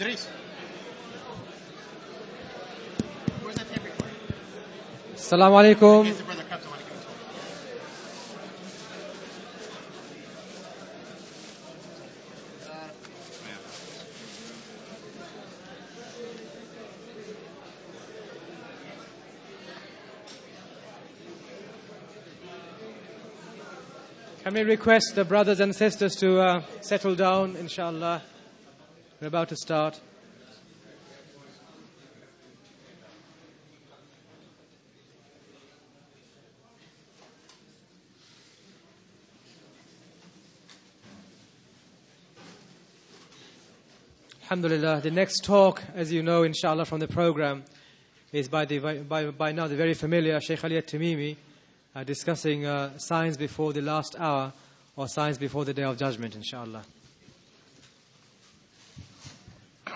Idris. Where's that tape recorder? Assalamu alaikum. Here's the brother Captain Malik. Can we request the brothers and sisters to uh, settle down, inshallah? We're about to start. Alhamdulillah. The next talk, as you know, inshallah, from the program, is by, the, by, by now the very familiar Sheikh Ali Tamimi, uh, discussing uh, signs before the last hour or signs before the day of judgment, inshallah.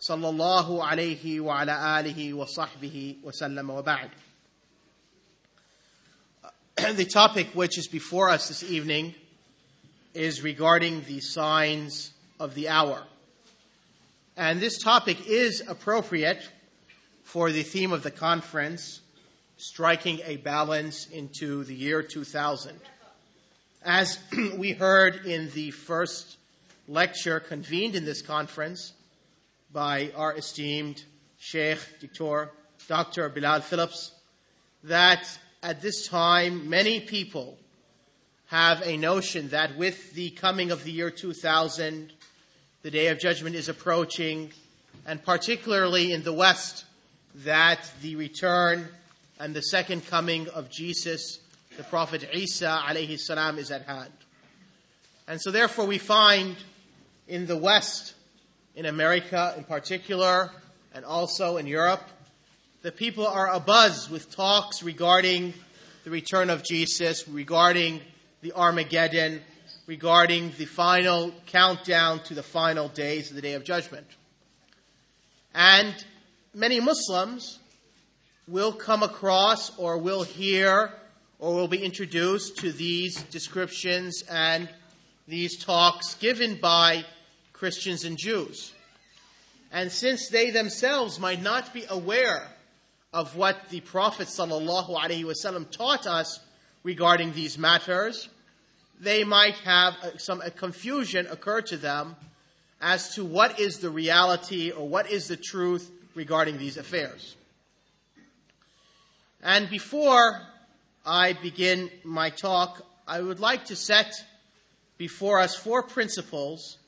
صلى الله عليه وعلى اله وصحبه وسلم وبعد. The topic which is before us this evening is regarding the signs of the hour. And this topic is appropriate for the theme of the conference, striking a balance into the year 2000. As we heard in the first lecture convened in this conference by our esteemed Sheikh Dr. Dr. Bilal Phillips, that at this time many people have a notion that with the coming of the year 2000, the day of judgment is approaching, and particularly in the West, that the return and the second coming of Jesus, the Prophet Isa alayhi salam, is at hand. And so therefore we find in the West, in America in particular, and also in Europe, the people are abuzz with talks regarding the return of Jesus, regarding the Armageddon, regarding the final countdown to the final days of the Day of Judgment. And many Muslims will come across or will hear or will be introduced to these descriptions and these talks given by Christians and Jews. And since they themselves might not be aware of what the Prophet ﷺ taught us regarding these matters, they might have uh, some confusion occur to them as to what is the reality or what is the truth regarding these affairs. And before I begin my talk, I would like to set before us four principles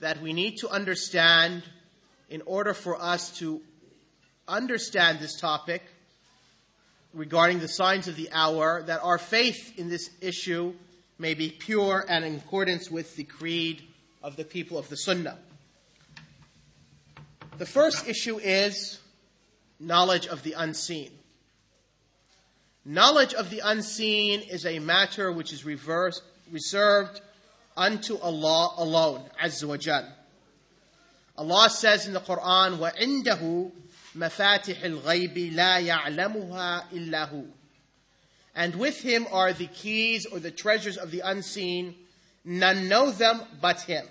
that we need to understand in order for us to understand this topic regarding the signs of the hour, that our faith in this issue may be pure and in accordance with the creed of the people of the Sunnah. The first issue is knowledge of the unseen. Knowledge of the unseen is a matter which is reversed, reserved unto Allah alone, Azza wa Jal. Allah says in the Quran, وَعِنْدَهُ مَفَاتِحِ الْغَيْبِ لَا يَعْلَمُهَا إِلَّا هُ And with him are the keys or the treasures of the unseen. None know them but him.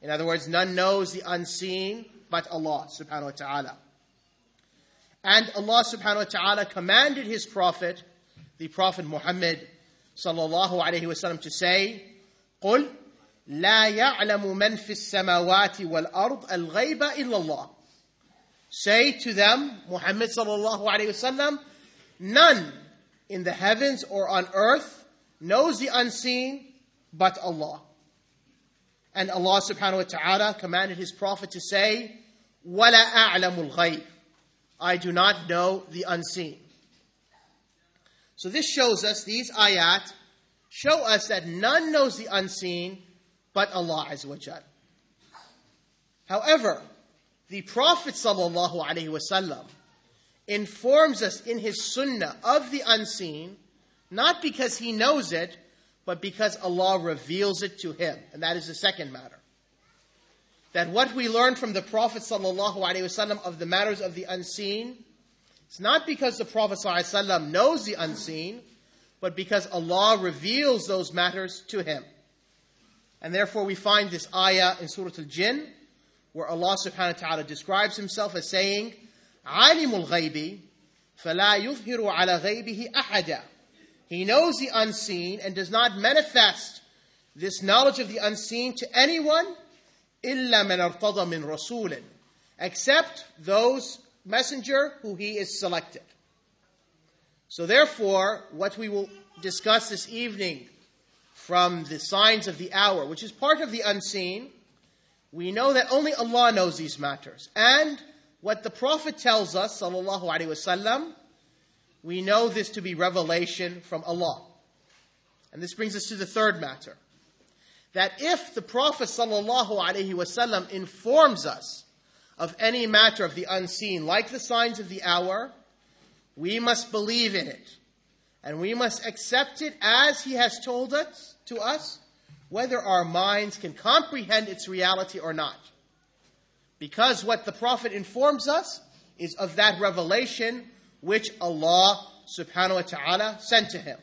In other words, none knows the unseen but Allah subhanahu wa ta'ala. And Allah subhanahu wa ta'ala commanded his prophet, the prophet Muhammad sallallahu alayhi wasallam to say, قل لا يعلم من في السماوات والأرض الغيب إلا الله. Say to them, Muhammad sallallahu alayhi wasallam, none in the heavens or on earth knows the unseen but Allah. And Allah subhanahu wa ta'ala commanded his prophet to say, وَلَا أَعْلَمُ الْغَيْبِ I do not know the unseen. So this shows us, these ayat show us that none knows the unseen but Allah Azza. However, the Prophet sallallahu alaihi wasallam informs us in his sunnah of the unseen, not because he knows it, but because Allah reveals it to him. And that is the second matter. That what we learn from the Prophet ﷺ of the matters of the unseen, it's not because the Prophet ﷺ knows the unseen, but because Allah reveals those matters to him. And therefore we find this ayah in Surah Al-Jinn, where Allah subhanahu wa ta'ala describes himself as saying, عالم الغيب فلا يظهر على غيبه أحدا He knows the unseen and does not manifest this knowledge of the unseen to anyone إلا من ارتضى من رسول except those messenger who he is selected. So therefore, what we will discuss this evening from the signs of the hour, which is part of the unseen, we know that only Allah knows these matters. And what the Prophet tells us, sallallahu alaihi wasallam, we know this to be revelation from Allah. And this brings us to the third matter. That if the Prophet sallallahu alaihi wasallam informs us of any matter of the unseen, like the signs of the hour, we must believe in it. And we must accept it as he has told us to us, whether our minds can comprehend its reality or not. Because what the Prophet informs us is of that revelation which Allah subhanahu wa ta'ala sent to him.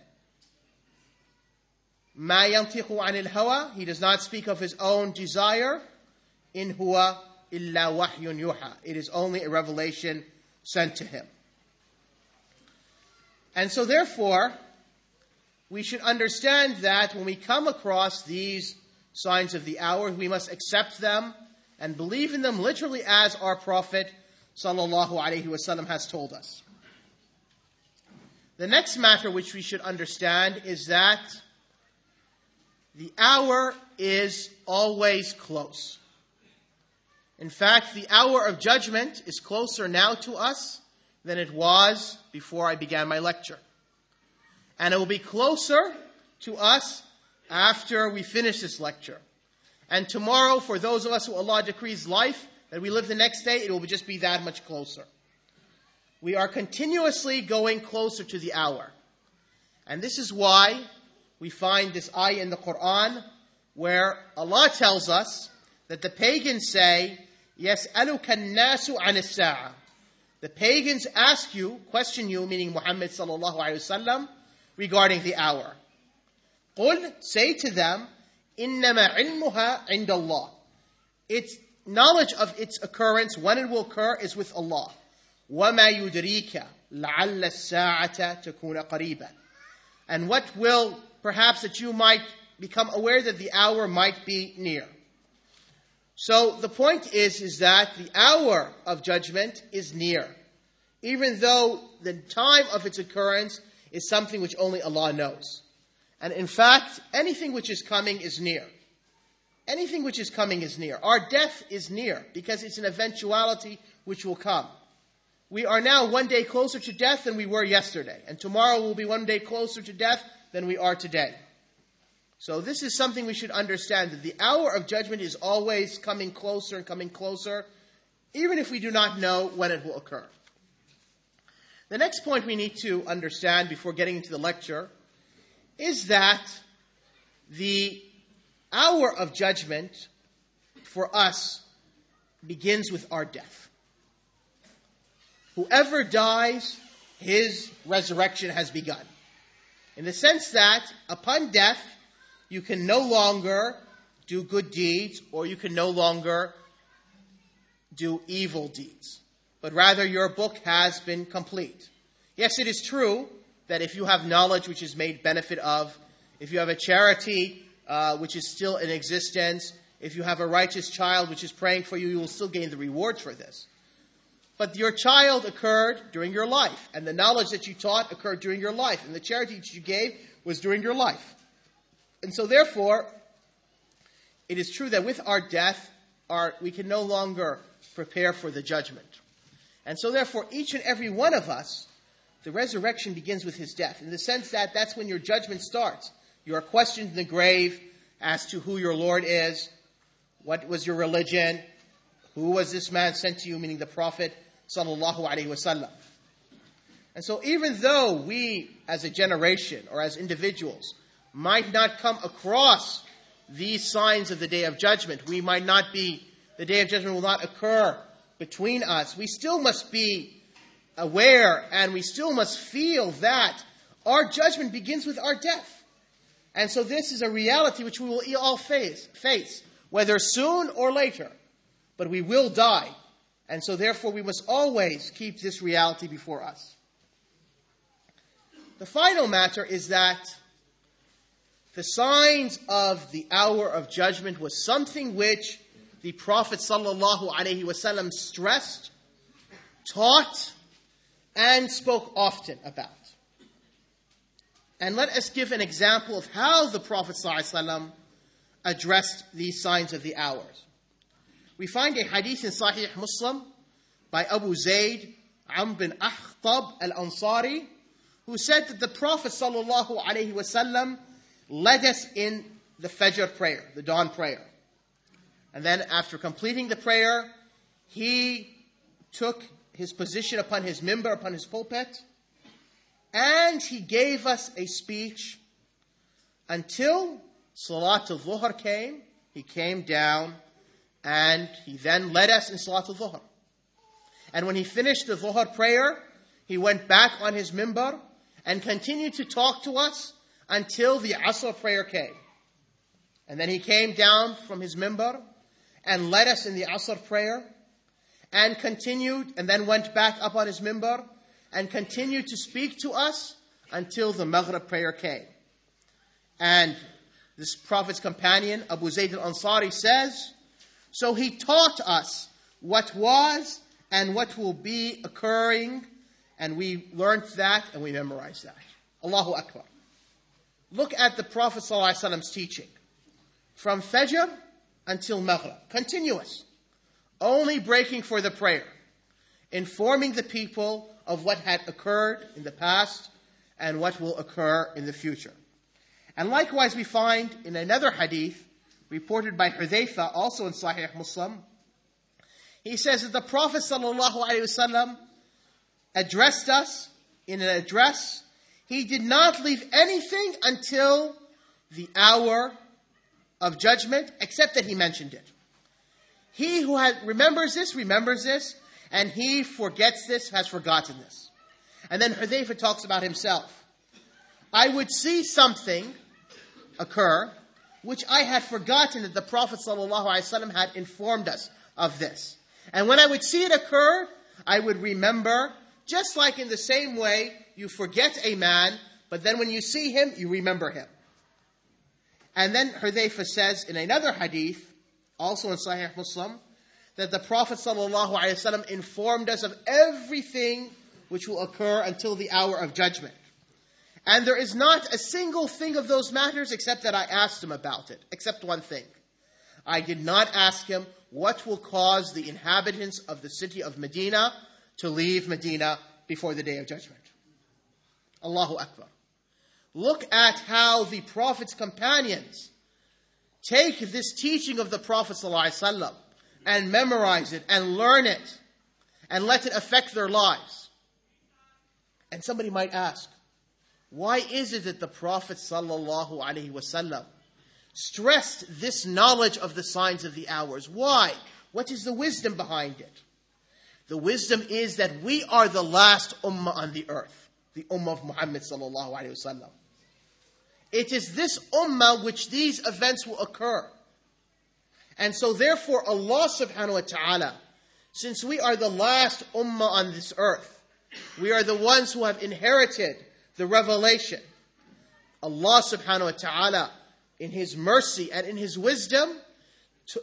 ما ينطق عن الهوى He does not speak of his own desire. In huwa illa wahyun yuha. It is only a revelation sent to him. And so therefore, we should understand that when we come across these signs of the hour, we must accept them and believe in them literally as our Prophet wasallam has told us. The next matter which we should understand is that the hour is always close. In fact, the hour of judgment is closer now to us than it was before I began my lecture. And it will be closer to us after we finish this lecture. And tomorrow, for those of us who Allah decrees life, that we live the next day, it will just be that much closer. We are continuously going closer to the hour. And this is why we find this ayah in the Quran where Allah tells us that the pagans say, Yes, nasu an The pagans ask you, question you, meaning Muhammad sallallahu alayhi wasallam, regarding the hour. قل, say to them, إنما علمها عند الله. Its knowledge of its occurrence, when it will occur, is with Allah. وما يدريك لعل الساعة تكون قريبا. And what will, perhaps that you might become aware that the hour might be near. So the point is, is that the hour of judgment is near. Even though the time of its occurrence is something which only Allah knows. And in fact, anything which is coming is near. Anything which is coming is near. Our death is near because it's an eventuality which will come. We are now one day closer to death than we were yesterday, and tomorrow will be one day closer to death than we are today. So this is something we should understand that the hour of judgment is always coming closer and coming closer, even if we do not know when it will occur. The next point we need to understand before getting into the lecture is that the hour of judgment for us begins with our death. Whoever dies, his resurrection has begun. In the sense that upon death, you can no longer do good deeds or you can no longer do evil deeds. But rather your book has been complete. Yes, it is true that if you have knowledge which is made benefit of, if you have a charity uh, which is still in existence, if you have a righteous child which is praying for you, you will still gain the rewards for this. But your child occurred during your life, and the knowledge that you taught occurred during your life, and the charity that you gave was during your life. And so, therefore, it is true that with our death, our, we can no longer prepare for the judgment. And so, therefore, each and every one of us the resurrection begins with his death, in the sense that that's when your judgment starts. You are questioned in the grave as to who your Lord is, what was your religion, Who was this man sent to you, meaning the Prophet sallallahu alaihi wasallam? And so even though we as a generation or as individuals might not come across these signs of the day of judgment, we might not be, the day of judgment will not occur between us, we still must be aware and we still must feel that our judgment begins with our death. And so this is a reality which we will all face, face, whether soon or later. But we will die. And so therefore we must always keep this reality before us. The final matter is that the signs of the hour of judgment was something which the Prophet sallallahu alaihi wasallam stressed, taught, and spoke often about. And let us give an example of how the Prophet ﷺ addressed these signs of the hours. We find a hadith in Sahih Muslim by Abu Zayd Amr bin Akhtab al-Ansari, who said that the Prophet ﷺ led us in the Fajr prayer, the dawn prayer. And then after completing the prayer, he took his position upon his mimbar, upon his pulpit, and he gave us a speech until Salat al-Dhuhr came. He came down and he then led us in Salat al-Dhuhr. And when he finished the Dhuhr prayer, he went back on his mimbar and continued to talk to us until the Asr prayer came. And then he came down from his mimbar and led us in the Asr prayer and continued and then went back up on his mimbar and continued to speak to us until the Maghrib prayer came. And this Prophet's companion, Abu Zayd al-Ansari says, so he taught us what was and what will be occurring, and we learned that and we memorized that. Allahu Akbar. Look at the Prophet ﷺ's teaching. From Fajr until Maghrib. Continuous. Only breaking for the prayer. Informing the people of what had occurred in the past and what will occur in the future. And likewise we find in another hadith reported by Hudhayfa, also in Sahih Muslim, he says that the Prophet addressed us in an address. He did not leave anything until the hour of judgment, except that he mentioned it. He who had, remembers this, remembers this, and he forgets this, has forgotten this. And then Hudhayfa talks about himself. I would see something occur which I had forgotten that the Prophet ﷺ had informed us of this. And when I would see it occur, I would remember, just like in the same way you forget a man, but then when you see him, you remember him. And then Hudayfa says in another hadith, also in Sahih Muslim, that the Prophet ﷺ informed us of everything which will occur until the hour of judgment. And there is not a single thing of those matters except that I asked him about it, except one thing. I did not ask him what will cause the inhabitants of the city of Medina to leave Medina before the day of judgment. Allahu Akbar. Look at how the Prophet's companions take this teaching of the Prophet and memorize it and learn it and let it affect their lives. And somebody might ask, why is it that the Prophet stressed this knowledge of the signs of the hours? Why? What is the wisdom behind it? The wisdom is that we are the last ummah on the earth, the ummah of Muhammad. It is this ummah which these events will occur. And so therefore Allah subhanahu wa ta'ala, since we are the last ummah on this earth, we are the ones who have inherited the revelation. Allah subhanahu wa ta'ala, in His mercy and in His wisdom,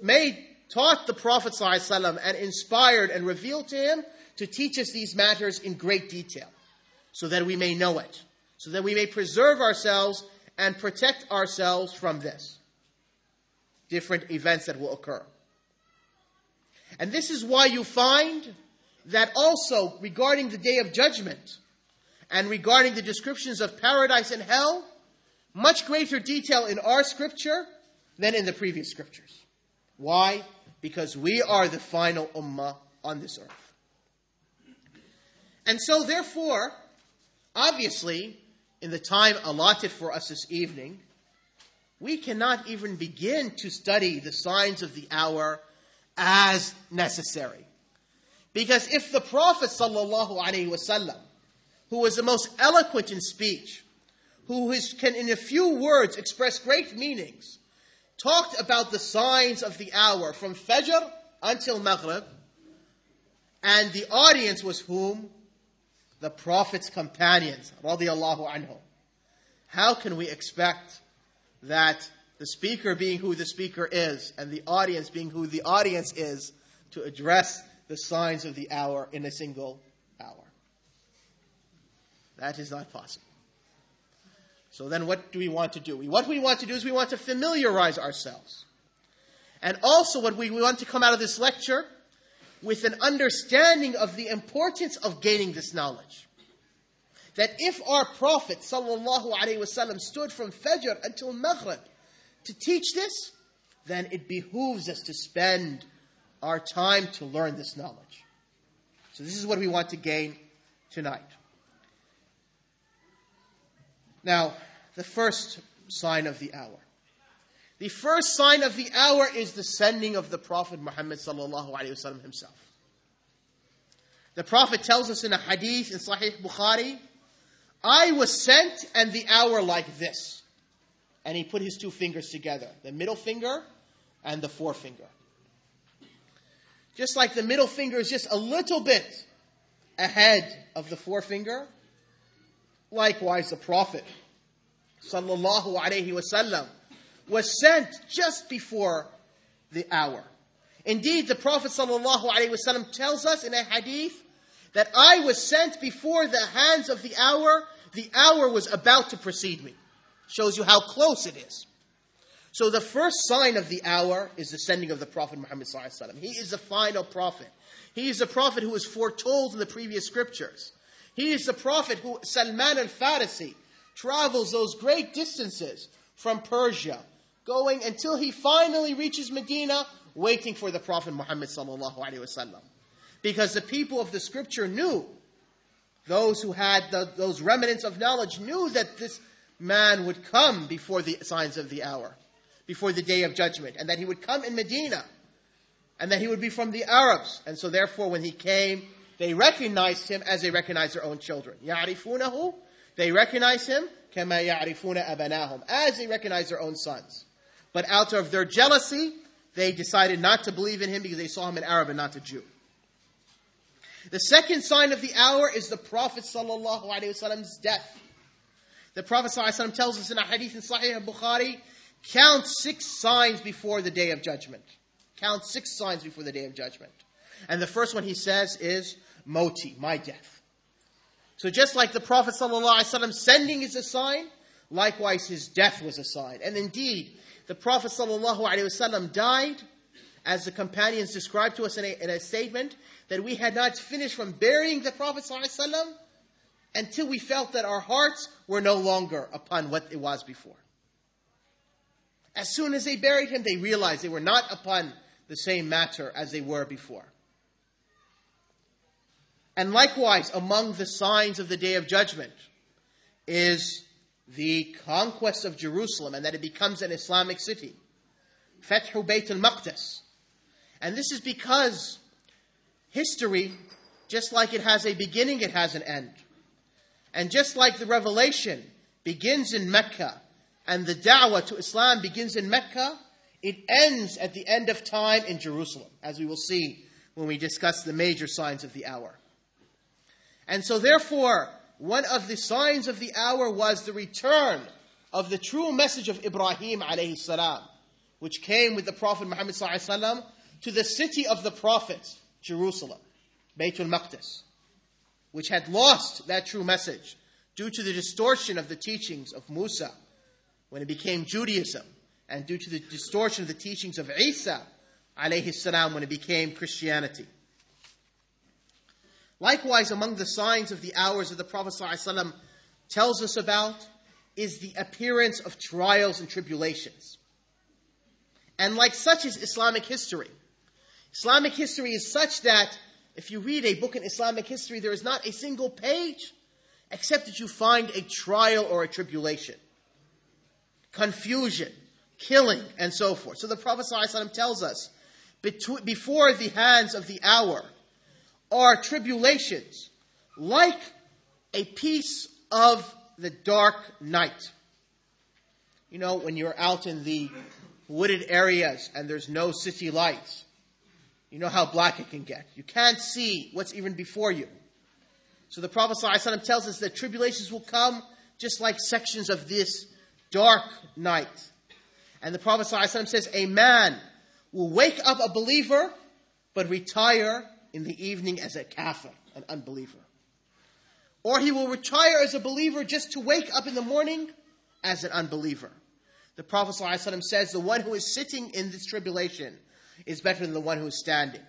made, taught the Prophet and inspired and revealed to him to teach us these matters in great detail, so that we may know it, so that we may preserve ourselves and protect ourselves from this different events that will occur. And this is why you find that also regarding the day of judgment and regarding the descriptions of paradise and hell, much greater detail in our scripture than in the previous scriptures. Why? because we are the final ummah on this earth. And so, therefore, obviously, in the time allotted for us this evening, we cannot even begin to study the signs of the hour as necessary. Because if the Prophet wasallam, who was the most eloquent in speech, who is, can in a few words express great meanings, talked about the signs of the hour from Fajr until Maghrib, and the audience was whom? The Prophet's companions, radiallahu anhum. How can we expect that the speaker being who the speaker is and the audience being who the audience is to address the signs of the hour in a single hour? That is not possible. So then what do we want to do? What we want to do is we want to familiarize ourselves. And also what we want to come out of this lecture with an understanding of the importance of gaining this knowledge. That if our Prophet wasallam stood from Fajr until Maghrib to teach this, then it behooves us to spend our time to learn this knowledge. So this is what we want to gain tonight. Now, the first sign of the hour. The first sign of the hour is the sending of the Prophet Muhammad sallallahu alaihi wasallam himself. The Prophet tells us in a hadith in Sahih Bukhari, I was sent and the hour like this. And he put his two fingers together, the middle finger and the forefinger. Just like the middle finger is just a little bit ahead of the forefinger, Likewise, the Prophet sallallahu alaihi wasallam was sent just before the hour. Indeed, the Prophet wasallam tells us in a hadith that I was sent before the hands of the hour. The hour was about to precede me. Shows you how close it is. So the first sign of the hour is the sending of the Prophet Muhammad wasallam. He is the final prophet. He is the prophet who was foretold in the previous scriptures. He is the prophet who, Salman al Farisi, travels those great distances from Persia, going until he finally reaches Medina, waiting for the Prophet Muhammad sallallahu alaihi wasallam. Because the people of the scripture knew, those who had the, those remnants of knowledge knew that this man would come before the signs of the hour, before the day of judgment, and that he would come in Medina, and that he would be from the Arabs. And so therefore when he came, they recognized him as they recognized their own children. يَعْرِفُونَهُ They recognized him كَمَا يَعْرِفُونَ أَبَنَاهُم As they recognized their own sons. But out of their jealousy, they decided not to believe in him because they saw him an Arab and not a Jew. The second sign of the hour is the Prophet Prophet's death. The Prophet ﷺ tells us in a hadith in Sahih Bukhari, count six signs before the day of judgment. Count six signs before the day of judgment. And the first one he says is moti, my death. So just like the Prophet ﷺ sending is a sign, likewise his death was a sign. And indeed, the Prophet ﷺ died, as the companions described to us in a, in a, statement, that we had not finished from burying the Prophet ﷺ until we felt that our hearts were no longer upon what it was before. As soon as they buried him, they realized they were not upon the same matter as they were before. And likewise, among the signs of the day of judgment is the conquest of Jerusalem and that it becomes an Islamic city. Fathu Bayt al-Maqdis. And this is because history, just like it has a beginning, it has an end. And just like the revelation begins in Mecca and the da'wah to Islam begins in Mecca, it ends at the end of time in Jerusalem, as we will see when we discuss the major signs of the hour. And so therefore, one of the signs of the hour was the return of the true message of Ibrahim alayhi salam, which came with the Prophet Muhammad sallallahu to the city of the prophets, Jerusalem, Baytul Maqdis, which had lost that true message due to the distortion of the teachings of Musa when it became Judaism, and due to the distortion of the teachings of Isa alayhi salam when it became Christianity. Likewise, among the signs of the hours of the Prophet ﷺ tells us about is the appearance of trials and tribulations. And like such is Islamic history. Islamic history is such that if you read a book in Islamic history, there is not a single page except that you find a trial or a tribulation, confusion, killing, and so forth. So the Prophet ﷺ tells us before the hands of the hour are tribulations like a piece of the dark night. You know, when you're out in the wooded areas and there's no city lights, you know how black it can get. You can't see what's even before you. So the Prophet ﷺ tells us that tribulations will come just like sections of this dark night. And the Prophet ﷺ says, a man will wake up a believer, but retire in the evening as a kafir, an unbeliever. Or he will retire as a believer just to wake up in the morning as an unbeliever. The Prophet ﷺ says, the one who is sitting in this tribulation is better than the one who is standing.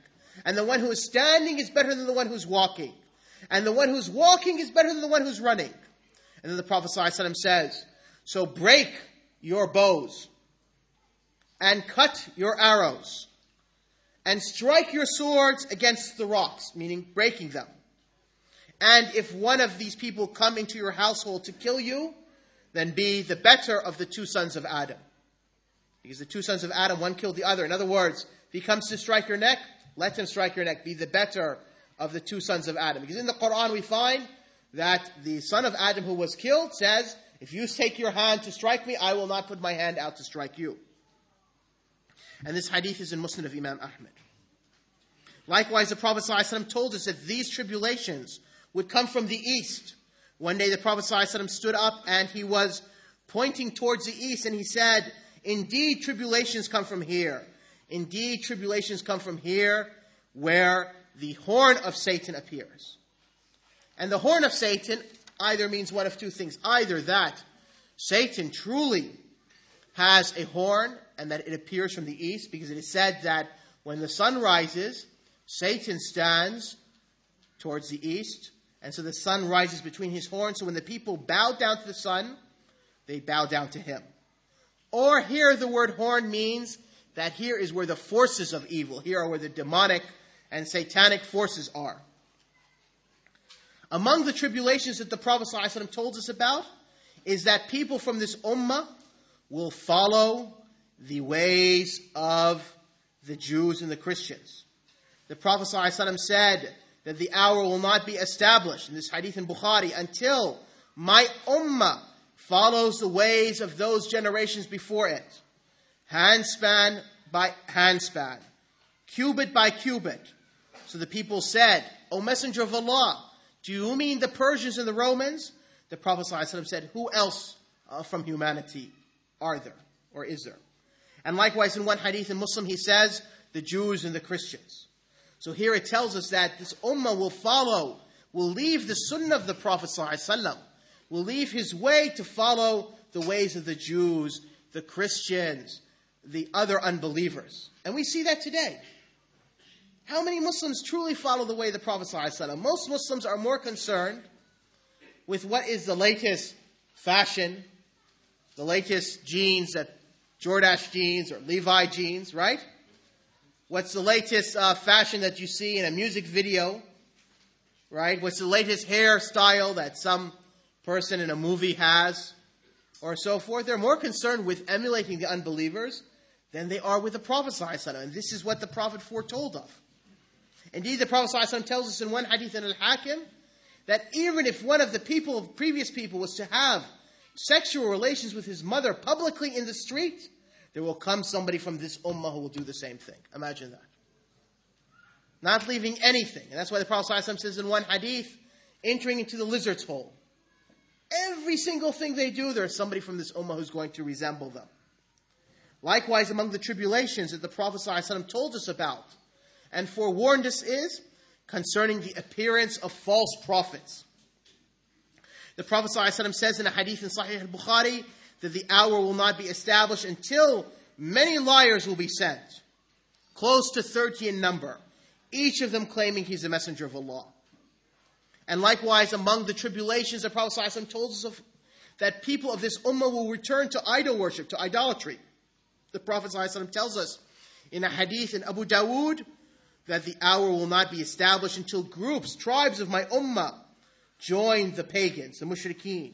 And the one who is standing is better than the one who's walking. And the one who's walking is better than the one who's running. And then the Prophet ﷺ says, So break your bows and cut your arrows and strike your swords against the rocks, meaning breaking them. And if one of these people come into your household to kill you, then be the better of the two sons of Adam. Because the two sons of Adam, one killed the other. In other words, if he comes to strike your neck, let him strike your neck. Be the better of the two sons of Adam. Because in the Quran we find that the son of Adam who was killed says, if you take your hand to strike me, I will not put my hand out to strike you. And this hadith is in Musnad of Imam Ahmad. Likewise, the Prophet ﷺ told us that these tribulations would come from the east. One day the Prophet ﷺ stood up and he was pointing towards the east and he said, Indeed, tribulations come from here. Indeed, tribulations come from here where the horn of Satan appears. And the horn of Satan either means one of two things. Either that Satan truly has a horn and that it appears from the east, because it is said that when the sun rises, Satan stands towards the east, and so the sun rises between his horns. So when the people bow down to the sun, they bow down to him. Or here the word horn means that here is where the forces of evil, here are where the demonic and satanic forces are. Among the tribulations that the Prophet told us about is that people from this ummah will follow the ways of the Jews and the Christians. The Prophet ﷺ said that the hour will not be established in this hadith in Bukhari until my ummah follows the ways of those generations before it. Handspan by handspan, cubit by cubit, so the people said, O Messenger of Allah, do you mean the Persians and the Romans? The Prophet ﷺ said, Who else uh, from humanity are there or is there? And likewise, in one hadith in Muslim, he says, The Jews and the Christians. So here it tells us that this ummah will follow, will leave the sunnah of the Prophet ﷺ, will leave his way to follow the ways of the Jews, the Christians, the other unbelievers. And we see that today. How many Muslims truly follow the way of the Prophet ﷺ? Most Muslims are more concerned with what is the latest fashion, the latest jeans that Jordache jeans or Levi jeans, right? What's the latest uh, fashion that you see in a music video, right? What's the latest hairstyle that some person in a movie has, or so forth? They're more concerned with emulating the unbelievers than they are with the Prophet ﷺ. And this is what the Prophet foretold of. Indeed, the Prophet ﷺ tells us in one hadith in Al-Hakim that even if one of the people, previous people, was to have sexual relations with his mother publicly in the street, there will come somebody from this ummah who will do the same thing. Imagine that. Not leaving anything. And that's why the Prophet ﷺ says in one hadith, entering into the lizard's hole. Every single thing they do, there's somebody from this ummah who's going to resemble them. Likewise, among the tribulations that the Prophet ﷺ told us about, and forewarned us is concerning the appearance of false prophets. The Prophet ﷺ says in a hadith in Sahih al-Bukhari that the hour will not be established until many liars will be sent, close to 30 in number, each of them claiming he's a messenger of Allah. And likewise, among the tribulations, the Prophet ﷺ told us of, that people of this ummah will return to idol worship, to idolatry. The Prophet ﷺ tells us in a hadith in Abu Dawood that the hour will not be established until groups, tribes of my ummah, join the pagans, the mushrikeen,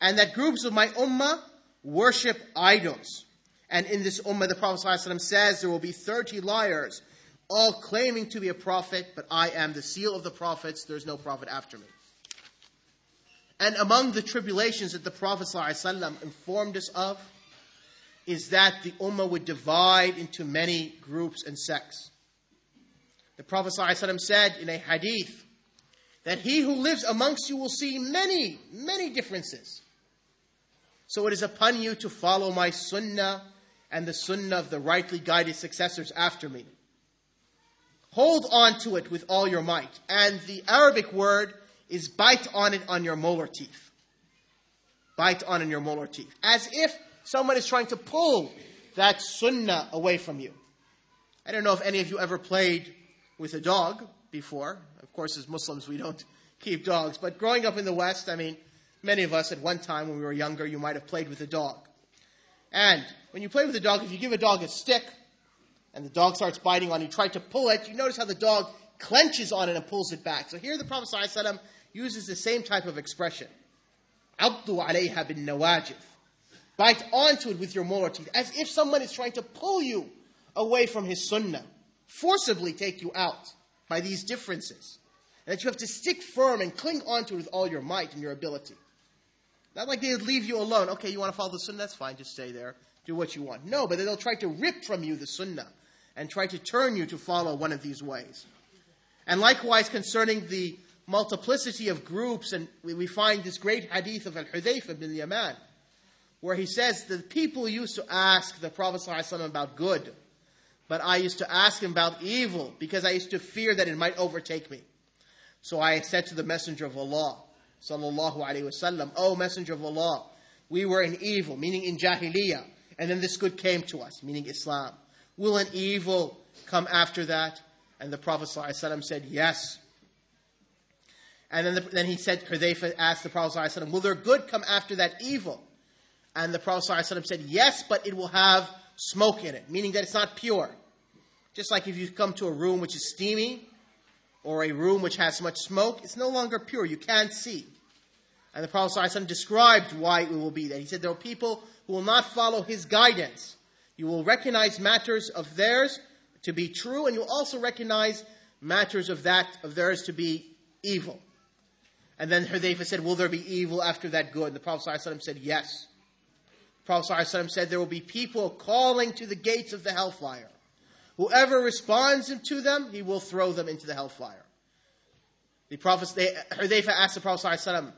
and that groups of my ummah worship idols. And in this ummah, the Prophet ﷺ says there will be 30 liars, all claiming to be a prophet, but I am the seal of the prophets, there's no prophet after me. And among the tribulations that the Prophet ﷺ informed us of is that the Ummah would divide into many groups and sects. The Prophet ﷺ said in a hadith that he who lives amongst you will see many, many differences. So it is upon you to follow my sunnah and the sunnah of the rightly guided successors after me. Hold on to it with all your might. And the Arabic word is bite on it on your molar teeth. Bite on in your molar teeth. As if someone is trying to pull that sunnah away from you. I don't know if any of you ever played with a dog before. Of course, as Muslims, we don't keep dogs. But growing up in the West, I mean, many of us at one time when we were younger, you might have played with a dog. And when you play with a dog, if you give a dog a stick and the dog starts biting on you, try to pull it, you notice how the dog clenches on it and pulls it back. So here the Prophet ﷺ uses the same type of expression. Abdu alayha bin nawajif. Bite onto it with your molar teeth, as if someone is trying to pull you away from his sunnah, forcibly take you out by these differences. That you have to stick firm and cling onto it with all your might and your ability. Not like they would leave you alone. Okay, you want to follow the sunnah? That's fine, just stay there. Do what you want. No, but they'll try to rip from you the sunnah and try to turn you to follow one of these ways. And likewise, concerning the multiplicity of groups, and we find this great hadith of Al Hudayfa bin Yaman, where he says the people used to ask the Prophet ﷺ about good, but I used to ask him about evil because I used to fear that it might overtake me. So I said to the Messenger of Allah, sallallahu alaihi wasallam, "O Messenger of Allah, we were in evil, meaning in jahiliyyah, and then this good came to us, meaning Islam. Will an evil come after that?" And the Prophet ﷺ said, "Yes." And then, the, then he said, Hudayfa asked the Prophet ﷺ, Will there good come after that evil? And the Prophet ﷺ said, Yes, but it will have smoke in it, meaning that it's not pure. Just like if you come to a room which is steamy or a room which has much smoke, it's no longer pure. You can't see. And the Prophet ﷺ described why it will be that. He said, There are people who will not follow his guidance. You will recognize matters of theirs to be true, and you'll also recognize matters of that of theirs to be evil. And then Hudayfa said, Will there be evil after that good? And the Prophet ﷺ said, Yes. The Prophet ﷺ said, There will be people calling to the gates of the hellfire. Whoever responds to them, he will throw them into the hellfire. The Prophet, Hudayfa asked the Prophet ﷺ,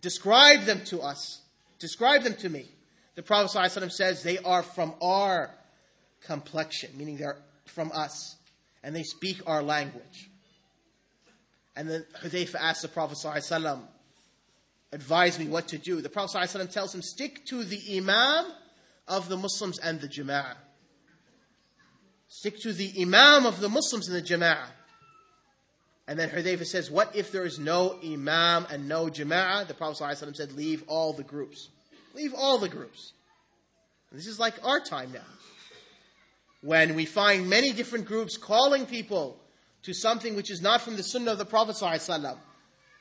Describe them to us. Describe them to me. The Prophet ﷺ says, They are from our complexion, meaning they're from us, and they speak our language. And then Hudayfa asks the Prophet ﷺ, advise me what to do. The Prophet ﷺ tells him, stick to the Imam of the Muslims and the Jama'ah. Stick to the Imam of the Muslims and the Jama'ah. And then Hudayfa says, what if there is no Imam and no Jama'ah? The Prophet ﷺ said, leave all the groups. Leave all the groups. And this is like our time now. When we find many different groups calling people to something which is not from the sunnah of the Prophet ﷺ,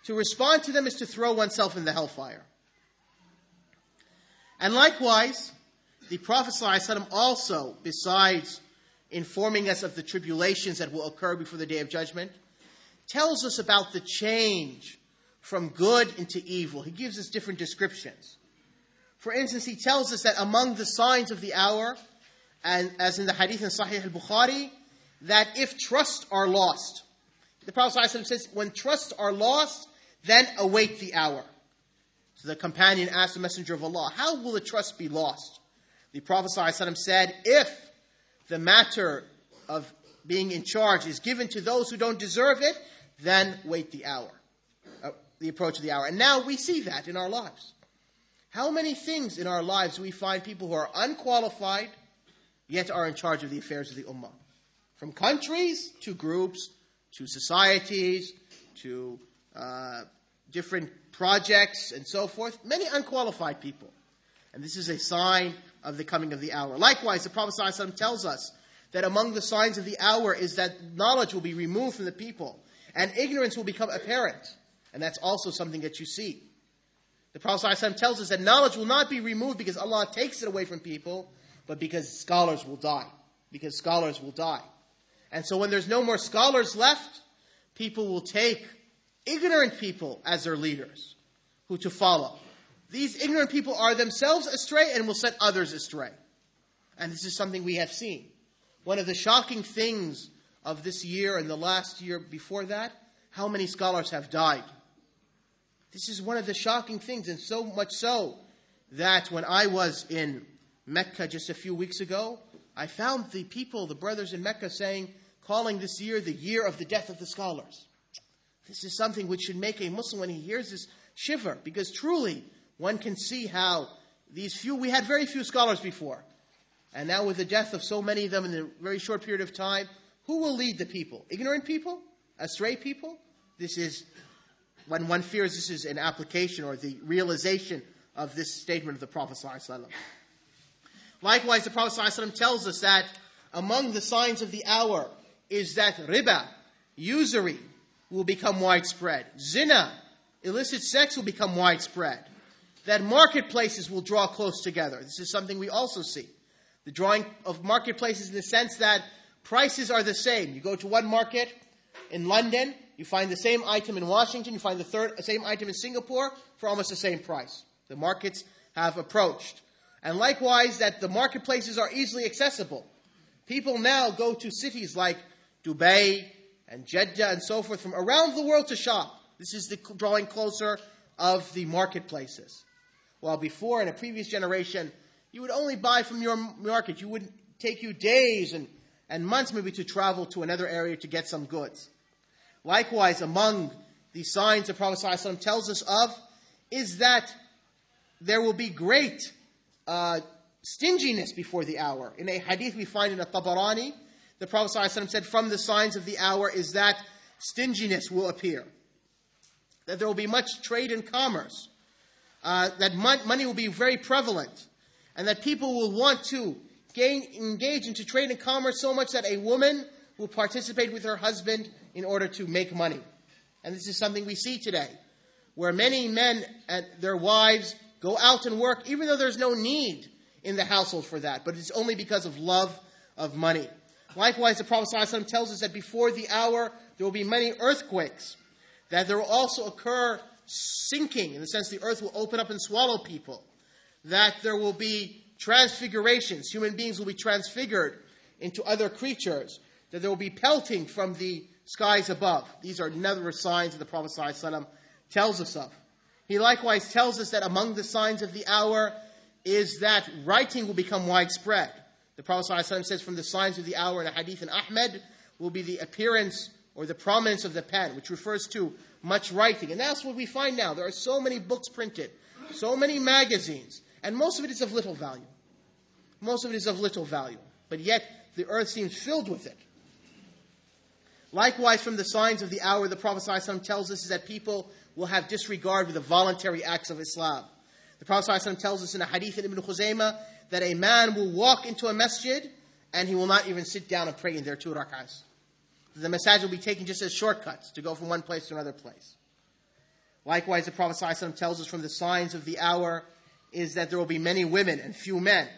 to respond to them is to throw oneself in the hellfire. And likewise, the Prophet ﷺ also, besides informing us of the tribulations that will occur before the day of judgment, tells us about the change from good into evil. He gives us different descriptions. For instance, he tells us that among the signs of the hour, and as in the hadith in Sahih al-Bukhari, that if trust are lost, the Prophet ﷺ says, when trusts are lost, then await the hour. So the companion asked the Messenger of Allah, how will the trust be lost? The Prophet ﷺ said, if the matter of being in charge is given to those who don't deserve it, then wait the hour, uh, the approach of the hour. And now we see that in our lives. How many things in our lives we find people who are unqualified, yet are in charge of the affairs of the ummah? From countries to groups to societies to uh, different projects and so forth. Many unqualified people. And this is a sign of the coming of the hour. Likewise, the Prophet ﷺ tells us that among the signs of the hour is that knowledge will be removed from the people and ignorance will become apparent. And that's also something that you see. The Prophet ﷺ tells us that knowledge will not be removed because Allah takes it away from people, but because scholars will die. Because scholars will die. And so when there's no more scholars left, people will take ignorant people as their leaders who to follow. These ignorant people are themselves astray and will set others astray. And this is something we have seen. One of the shocking things of this year and the last year before that, how many scholars have died. This is one of the shocking things, and so much so that when I was in Mecca just a few weeks ago, I found the people, the brothers in Mecca, saying, calling this year the year of the death of the scholars. This is something which should make a Muslim, when he hears this, shiver, because truly, one can see how these few, we had very few scholars before. And now with the death of so many of them in a very short period of time, who will lead the people? Ignorant people? Astray people? This is, when one fears this is an application or the realization of this statement of the Prophet ﷺ. Likewise, the Prophet ﷺ tells us that among the signs of the hour is that riba, usury, will become widespread. Zina, illicit sex will become widespread. That marketplaces will draw close together. This is something we also see. The drawing of marketplaces in the sense that prices are the same. You go to one market in London, you find the same item in Washington, you find the third, same item in Singapore for almost the same price. The markets have approached. And likewise, that the marketplaces are easily accessible. People now go to cities like Dubai and Jeddah and so forth from around the world to shop. This is the drawing closer of the marketplaces. While before, in a previous generation, you would only buy from your market. You would take you days and, and months maybe to travel to another area to get some goods. Likewise, among the signs the Prophet ﷺ tells us of is that there will be great uh, stinginess before the hour. In a hadith we find in a Tabarani, the Prophet ﷺ said, from the signs of the hour is that stinginess will appear. That there will be much trade and commerce. Uh, that money will be very prevalent. And that people will want to gain, engage into trade and commerce so much that a woman will participate with her husband in order to make money. And this is something we see today, where many men and their wives go out and work, even though there's no need in the household for that, but it's only because of love of money. Likewise, the Prophet ﷺ tells us that before the hour, there will be many earthquakes, that there will also occur sinking, in the sense the earth will open up and swallow people, that there will be transfigurations, human beings will be transfigured into other creatures, that there will be pelting from the skies above. These are another signs that the Prophet ﷺ tells us of. He likewise tells us that among the signs of the hour is that writing will become widespread. The Prophet ﷺ says from the signs of the hour in a hadith in Ahmed will be the appearance or the prominence of the pen, which refers to much writing. And that's what we find now. There are so many books printed, so many magazines, and most of it is of little value. Most of it is of little value. But yet, the earth seems filled with it. Likewise, from the signs of the hour, the Prophet ﷺ tells us is that people will have disregard for the voluntary acts of Islam. The Prophet ﷺ tells us in a hadith in Ibn Khuzaymah that a man will walk into a masjid and he will not even sit down and pray in their two rak'ahs. The masajid will be taken just as shortcuts to go from one place to another place. Likewise, the Prophet tells us from the signs of the hour is that there will be many women and few men.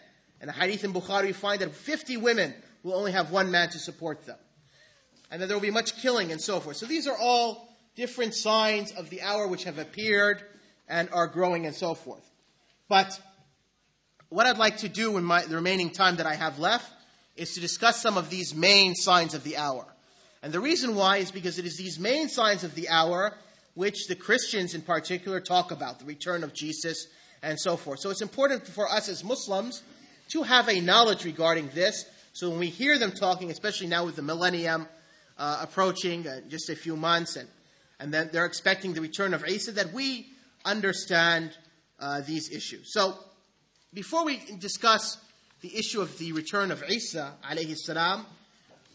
In a hadith in Bukhari, we find that 50 women will only have one man to support them. And that there will be much killing and so forth. So these are all different signs of the hour which have appeared and are growing and so forth. But what I'd like to do in my, the remaining time that I have left is to discuss some of these main signs of the hour. And the reason why is because it is these main signs of the hour which the Christians in particular talk about, the return of Jesus and so forth. So it's important for us as Muslims to have a knowledge regarding this. So when we hear them talking, especially now with the millennium uh, approaching, uh, just a few months, and, and then they're expecting the return of Isa, that we understand uh, these issues. So before we discuss the issue of the return of Isa, alayhi salam,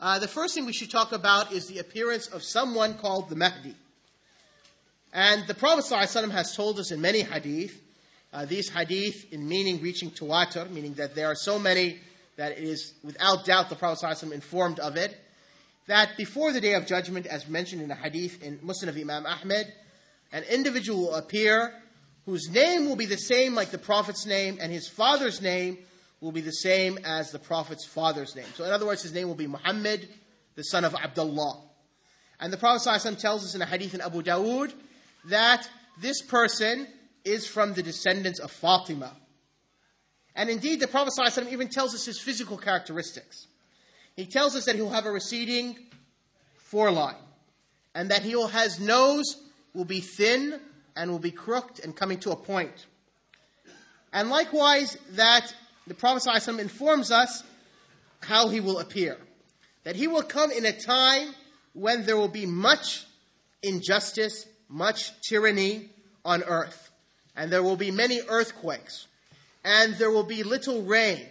uh, the first thing we should talk about is the appearance of someone called the Mahdi. And the Prophet ﷺ has told us in many hadith, uh, these hadith in meaning reaching tawatur, meaning that there are so many that it is without doubt the Prophet ﷺ informed of it, that before the day of judgment, as mentioned in the hadith in Musnad of Imam Ahmed, an individual will appear whose name will be the same like the Prophet's name, and his father's name will be the same as the Prophet's father's name. So, in other words, his name will be Muhammad, the son of Abdullah. And the Prophet ﷺ tells us in a hadith in Abu Dawood that this person is from the descendants of Fatima. And indeed, the Prophet ﷺ even tells us his physical characteristics. He tells us that he'll have a receding foreline, and that he will his nose will be thin and will be crooked and coming to a point. And likewise, that the Prophet ﷺ informs us how he will appear. That he will come in a time when there will be much injustice, much tyranny on earth. And there will be many earthquakes. And there will be little rain.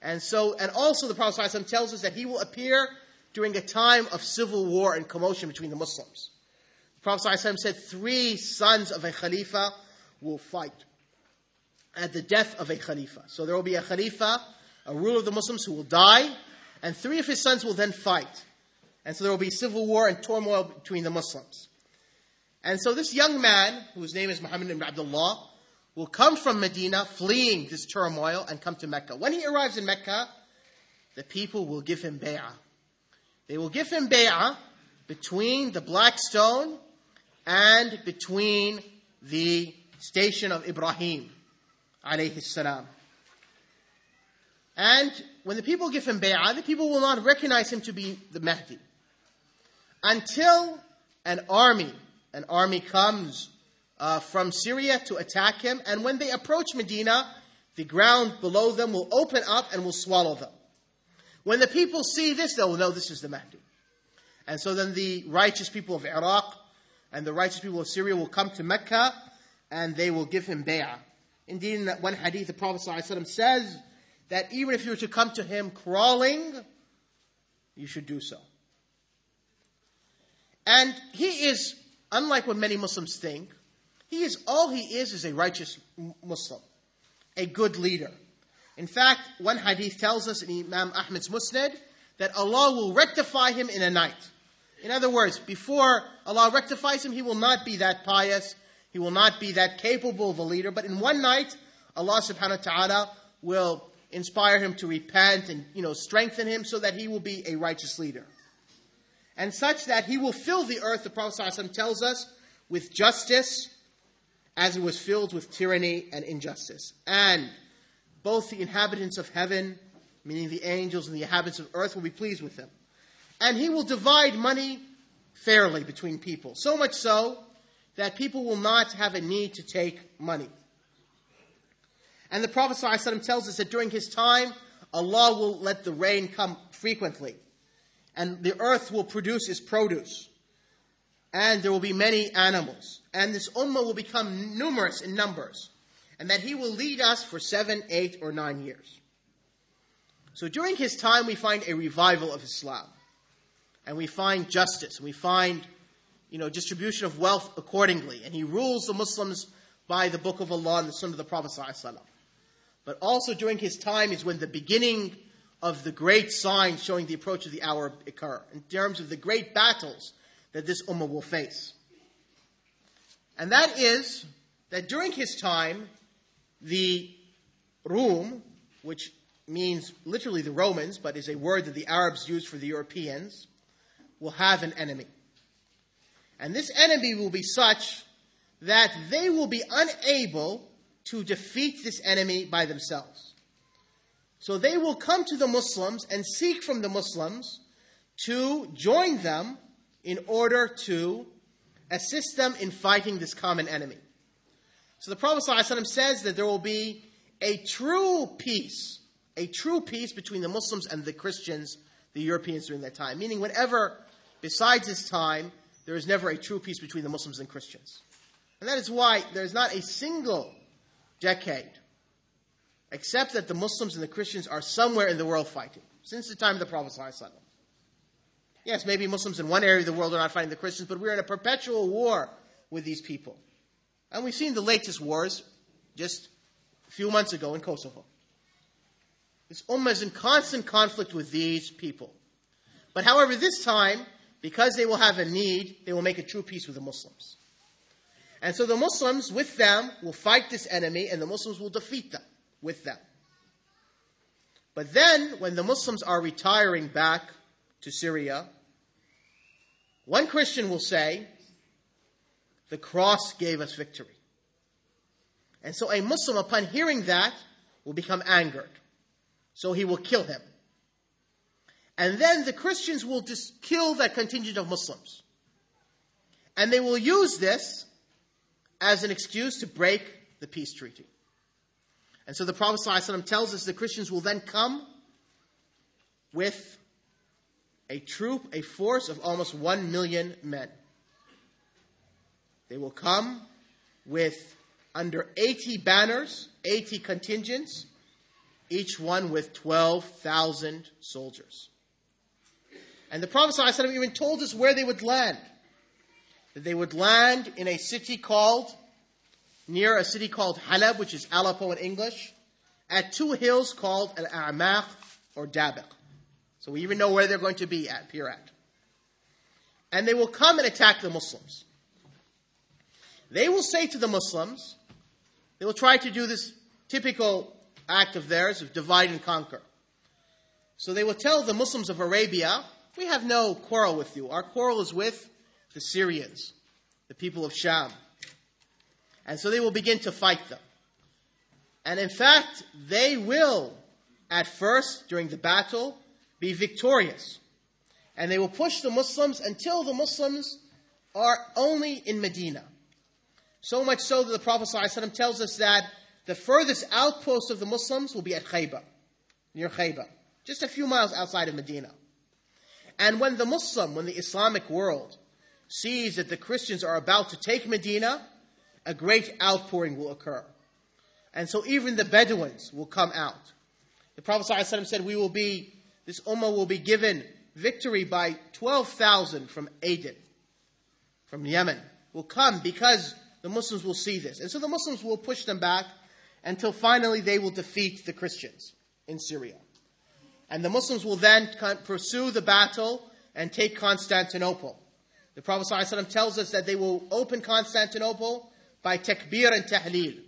And so, and also the Prophet ﷺ tells us that he will appear during a time of civil war and commotion between the Muslims. The Prophet ﷺ said three sons of a Khalifa will fight at the death of a Khalifa. So there will be a Khalifa, a ruler of the Muslims who will die, and three of his sons will then fight. And so there will be civil war and turmoil between the Muslims. And so this young man, whose name is Muhammad ibn Abdullah, will come from Medina, fleeing this turmoil, and come to Mecca. When he arrives in Mecca, the people will give him bay'ah. They will give him bay'ah between the black stone and between the station of Ibrahim, alayhi. And when the people give him bay'ah, the people will not recognize him to be the Mahdi until an army, an army comes uh, from Syria to attack him. And when they approach Medina, the ground below them will open up and will swallow them. When the people see this, they'll know this is the Mahdi. And so then the righteous people of Iraq and the righteous people of Syria will come to Mecca and they will give him bay'ah. Indeed, in that one hadith, the Prophet ﷺ says that even if you were to come to him crawling, you should do so. And he is, unlike what many Muslims think, he is, all he is is a righteous Muslim, a good leader. In fact, one hadith tells us in Imam Ahmed's Musnad that Allah will rectify him in a night. In other words, before Allah rectifies him, he will not be that pious, he will not be that capable of a leader, but in one night, Allah subhanahu wa ta'ala will inspire him to repent and, you know, strengthen him so that he will be a righteous leader and such that he will fill the earth, the Prophet tells us, with justice as it was filled with tyranny and injustice. And both the inhabitants of heaven, meaning the angels and the inhabitants of earth, will be pleased with him. And he will divide money fairly between people. So much so that people will not have a need to take money. And the Prophet ﷺ tells us that during his time, Allah will let the rain come frequently and the earth will produce its produce. And there will be many animals. And this ummah will become numerous in numbers. And that he will lead us for seven, eight, or nine years. So during his time, we find a revival of Islam. And we find justice. And we find, you know, distribution of wealth accordingly. And he rules the Muslims by the book of Allah and the sunnah of the Prophet But also during his time is when the beginning of the great signs showing the approach of the hour occur, in terms of the great battles that this ummah will face. And that is that during his time, the Rum, which means literally the Romans, but is a word that the Arabs use for the Europeans, will have an enemy. And this enemy will be such that they will be unable to defeat this enemy by themselves. So they will come to the Muslims and seek from the Muslims to join them in order to assist them in fighting this common enemy. So the Prophet ﷺ says that there will be a true peace, a true peace between the Muslims and the Christians, the Europeans during that time. Meaning, whenever, besides this time, there is never a true peace between the Muslims and Christians. And that is why there is not a single decade except that the Muslims and the Christians are somewhere in the world fighting since the time of the Prophet. Yes, maybe Muslims in one area of the world are not fighting the Christians, but we're in a perpetual war with these people. And we've seen the latest wars just a few months ago in Kosovo. This ummah is in constant conflict with these people. But however, this time, because they will have a need, they will make a true peace with the Muslims. And so the Muslims, with them, will fight this enemy, and the Muslims will defeat them with them. But then, when the Muslims are retiring back to Syria, one Christian will say, The cross gave us victory. And so a Muslim, upon hearing that, will become angered. So he will kill him. And then the Christians will just kill that contingent of Muslims. And they will use this as an excuse to break the peace treaty. And so the Prophet ﷺ tells us the Christians will then come with a troop, a force of almost one million men. They will come with under 80 banners, 80 contingents, each one with 12,000 soldiers. And the Prophet ﷺ even told us where they would land. That they would land in a city called, near a city called Halab, which is Aleppo in English, at two hills called Al-A'maq or Dabiq. So we even know where they're going to be at, appear at. And they will come and attack the Muslims. They will say to the Muslims, they will try to do this typical act of theirs of divide and conquer. So they will tell the Muslims of Arabia, we have no quarrel with you. Our quarrel is with the Syrians, the people of Sham. And so they will begin to fight them. And in fact, they will, at first, during the battle, be victorious. And they will push the Muslims until the Muslims are only in Medina. So much so that the Prophet ﷺ tells us that the furthest outpost of the Muslims will be at Khaybar, near Khaybar, just a few miles outside of Medina. And when the Muslim, when the Islamic world sees that the Christians are about to take Medina, a great outpouring will occur. And so even the Bedouins will come out. The Prophet ﷺ said, We will be, this ummah will be given victory by 12,000 from Aden, from Yemen, will come because the Muslims will see this. And so the Muslims will push them back until finally they will defeat the Christians in Syria. And the Muslims will then pursue the battle and take Constantinople. The Prophet ﷺ tells us that they will open Constantinople by takbir and tahleel.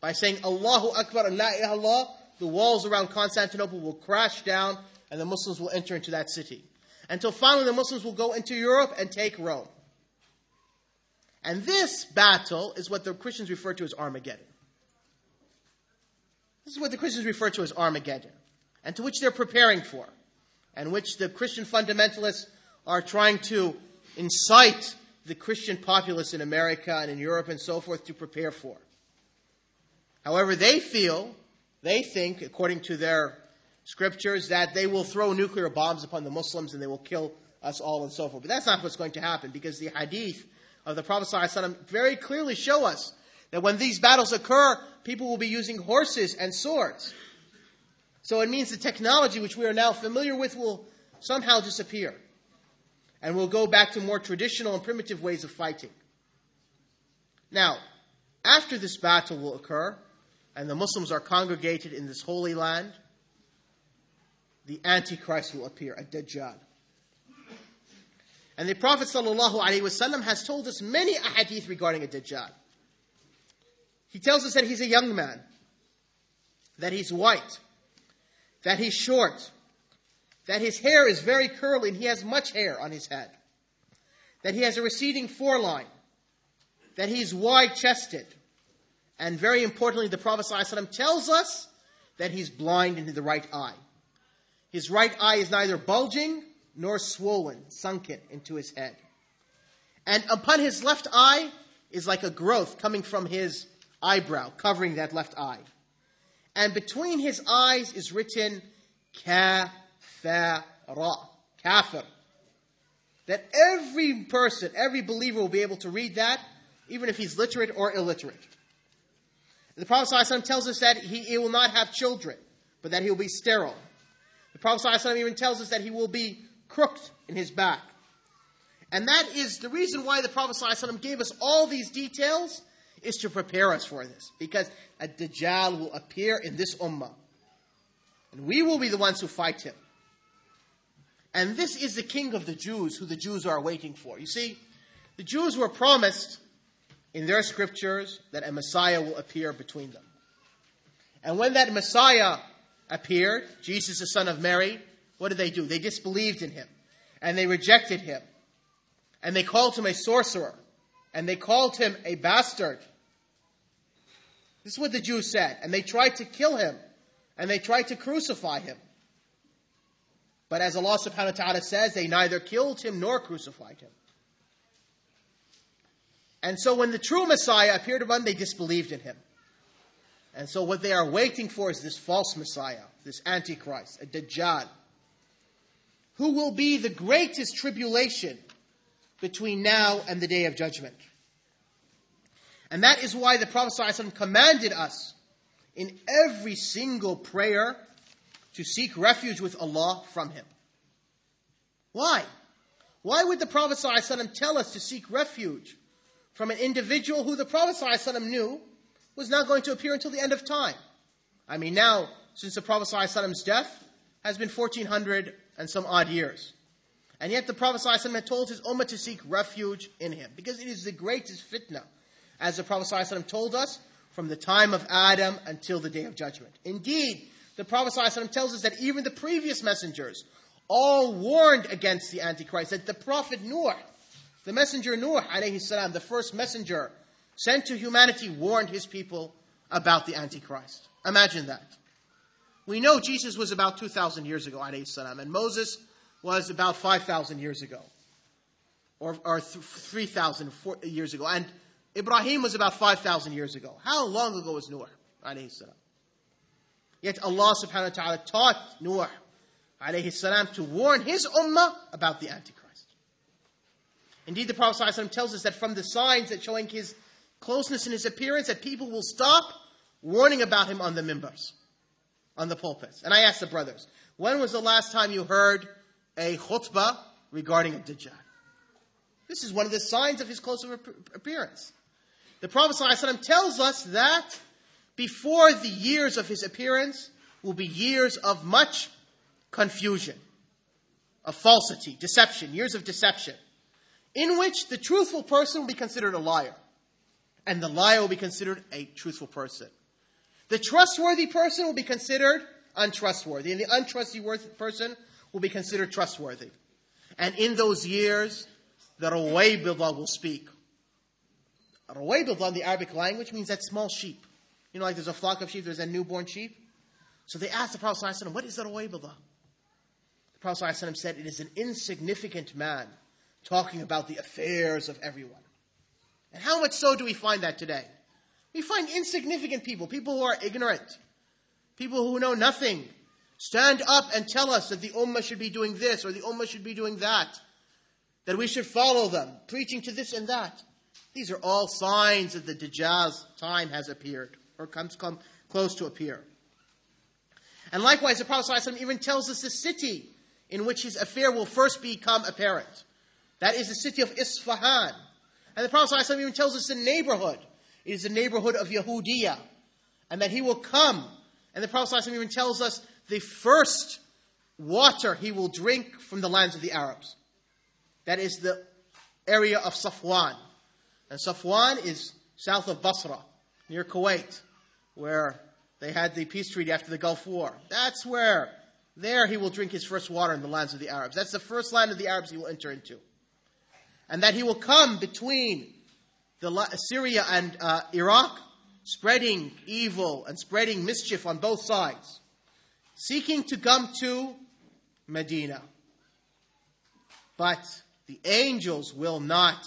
By saying Allahu Akbar and La ilaha the walls around Constantinople will crash down and the Muslims will enter into that city. Until finally the Muslims will go into Europe and take Rome. And this battle is what the Christians refer to as Armageddon. This is what the Christians refer to as Armageddon and to which they're preparing for, and which the Christian fundamentalists are trying to incite the Christian populace in America and in Europe and so forth to prepare for. However, they feel, they think, according to their scriptures, that they will throw nuclear bombs upon the Muslims and they will kill us all and so forth. But that's not what's going to happen because the hadith of the Prophet ﷺ very clearly show us that when these battles occur, people will be using horses and swords. So it means the technology which we are now familiar with will somehow disappear. And we'll go back to more traditional and primitive ways of fighting. Now, after this battle will occur, and the Muslims are congregated in this holy land, the Antichrist will appear, a Dajjal. And the Prophet ﷺ has told us many ahadith regarding a Dajjal. He tells us that he's a young man, that he's white, that he's short, that his hair is very curly and he has much hair on his head, that he has a receding foreline, that he's wide chested, and very importantly, the Prophet ﷺ tells us that he's blind in the right eye. His right eye is neither bulging nor swollen, sunken into his head. And upon his left eye is like a growth coming from his eyebrow, covering that left eye and between his eyes is written kafara, kafir. That every person, every believer will be able to read that, even if he's literate or illiterate. The Prophet ﷺ tells us that he, he, will not have children, but that he will be sterile. The Prophet ﷺ even tells us that he will be crooked in his back. And that is the reason why the Prophet ﷺ gave us all these details is to prepare us for this. Because a Dajjal will appear in this ummah. And we will be the ones who fight him. And this is the king of the Jews who the Jews are waiting for. You see, the Jews were promised in their scriptures that a Messiah will appear between them. And when that Messiah appeared, Jesus, the son of Mary, what did they do? They disbelieved in him. And they rejected him. And they called him a sorcerer. And they called him a bastard. This is what the Jews said. And they tried to kill him. And they tried to crucify him. But as Allah subhanahu wa ta'ala says, they neither killed him nor crucified him. And so when the true Messiah appeared among them, they disbelieved in him. And so what they are waiting for is this false Messiah, this Antichrist, a Dajjal, who will be the greatest tribulation between now and the day of judgment. And that is why the Prophet ﷺ commanded us in every single prayer to seek refuge with Allah from him. Why? Why would the Prophet ﷺ tell us to seek refuge from an individual who the Prophet ﷺ knew was not going to appear until the end of time? I mean, now, since the Prophet ﷺ's death has been 1400 and some odd years. And yet the Prophet ﷺ had told his ummah to seek refuge in him because it is the greatest fitna, as the Prophet ﷺ told us, from the time of Adam until the day of judgment. Indeed, the Prophet ﷺ tells us that even the previous messengers all warned against the Antichrist, that the Prophet Nuh, the messenger Nuh, alayhi the first messenger sent to humanity, warned his people about the Antichrist. Imagine that. We know Jesus was about 2,000 years ago, alayhi and Moses was about 5,000 years ago, or, or 3,000 years ago, and Ibrahim was about 5,000 years ago. How long ago was salam? Yet Allah subhanahu wa ta'ala taught Nuh alayhi salam to warn his ummah about the Antichrist. Indeed, the Prophet tells us that from the signs that showing his closeness in his appearance, that people will stop warning about him on the mimbars, on the pulpits. And I asked the brothers, when was the last time you heard a khutbah regarding a Dajjal? This is one of the signs of his close appearance. The Prophet ﷺ tells us that before the years of his appearance will be years of much confusion, of falsity, deception, years of deception, in which the truthful person will be considered a liar, and the liar will be considered a truthful person. The trustworthy person will be considered untrustworthy, and the untrustworthy person will be considered trustworthy. And in those years, the Rawaybidah will speak. Rawaybidah in the Arabic language means that small sheep. You know, like there's a flock of sheep, there's a newborn sheep. So they asked the Prophet ﷺ, what is the Rawaybidah? The Prophet said, it is an insignificant man talking about the affairs of everyone. And how much so do we find that today? We find insignificant people, people who are ignorant, people who know nothing, stand up and tell us that the Ummah should be doing this or the Ummah should be doing that, that we should follow them, preaching to this and that. These are all signs that the Dajjal's time has appeared or comes come close to appear. And likewise, the Prophet ﷺ even tells us the city in which his affair will first become apparent. That is the city of Isfahan. And the Prophet ﷺ even tells us the neighborhood. It is the neighborhood of Yahudiya. And that he will come. And the Prophet ﷺ even tells us the first water he will drink from the lands of the Arabs. That is the area of Safwan. And Safwan is south of Basra, near Kuwait where they had the peace treaty after the Gulf War. That's where, there he will drink his first water in the lands of the Arabs. That's the first land of the Arabs he will enter into. And that he will come between the, Syria and uh, Iraq, spreading evil and spreading mischief on both sides, seeking to come to Medina. But the angels will not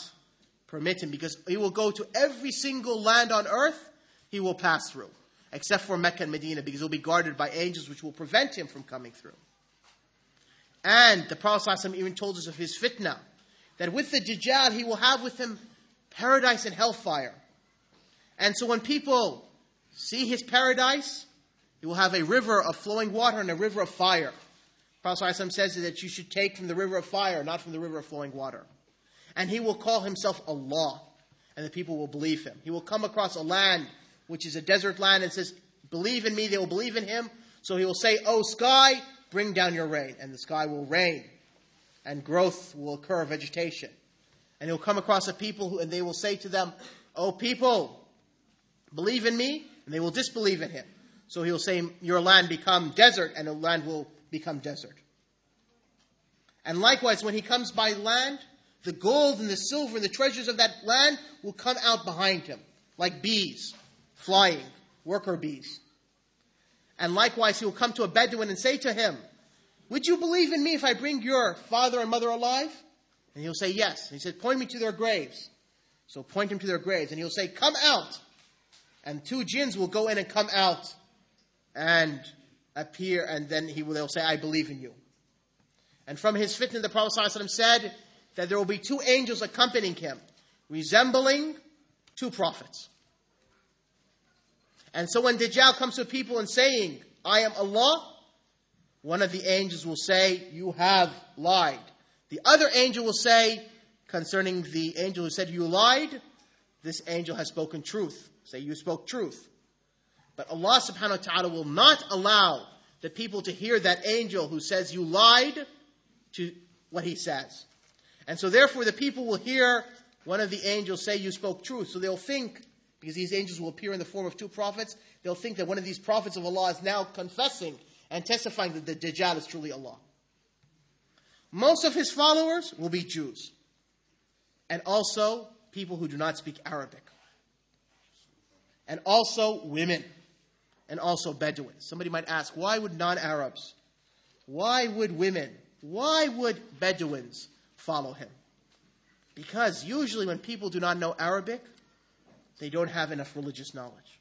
permit him because he will go to every single land on earth he will pass through except for Mecca and Medina, because he'll be guarded by angels which will prevent him from coming through. And the Prophet ﷺ even told us of his fitna, that with the Dajjal he will have with him paradise and hellfire. And so when people see his paradise, he will have a river of flowing water and a river of fire. Prophet says that you should take from the river of fire, not from the river of flowing water. And he will call himself Allah, and the people will believe him. He will come across a land which is a desert land, and says, Believe in me, they will believe in him. So he will say, O sky, bring down your rain, and the sky will rain, and growth will occur, vegetation. And he'll come across a people who, and they will say to them, O people, believe in me, and they will disbelieve in him. So he'll say, Your land become desert, and the land will become desert. And likewise, when he comes by land, the gold and the silver and the treasures of that land will come out behind him, like bees flying, worker bees. And likewise, he will come to a Bedouin and say to him, Would you believe in me if I bring your father and mother alive? And he'll say, Yes. And he said, Point me to their graves. So point him to their graves. And he'll say, Come out. And two jinns will go in and come out and appear, and then he will, they'll say, I believe in you. And from his fitna, the Prophet ﷺ said that there will be two angels accompanying him, resembling two prophets. And so when Dajjal comes to people and saying, I am Allah, one of the angels will say, You have lied. The other angel will say, concerning the angel who said, You lied, this angel has spoken truth. Say, You spoke truth. But Allah subhanahu wa ta'ala will not allow the people to hear that angel who says, You lied, to what he says. And so therefore the people will hear one of the angels say, You spoke truth. So they'll think, because these angels will appear in the form of two prophets, they'll think that one of these prophets of Allah is now confessing and testifying that the Dajjal is truly Allah. Most of his followers will be Jews. And also people who do not speak Arabic. And also women. And also Bedouins. Somebody might ask, why would non Arabs, why would women, why would Bedouins follow him? Because usually when people do not know Arabic, they don't have enough religious knowledge.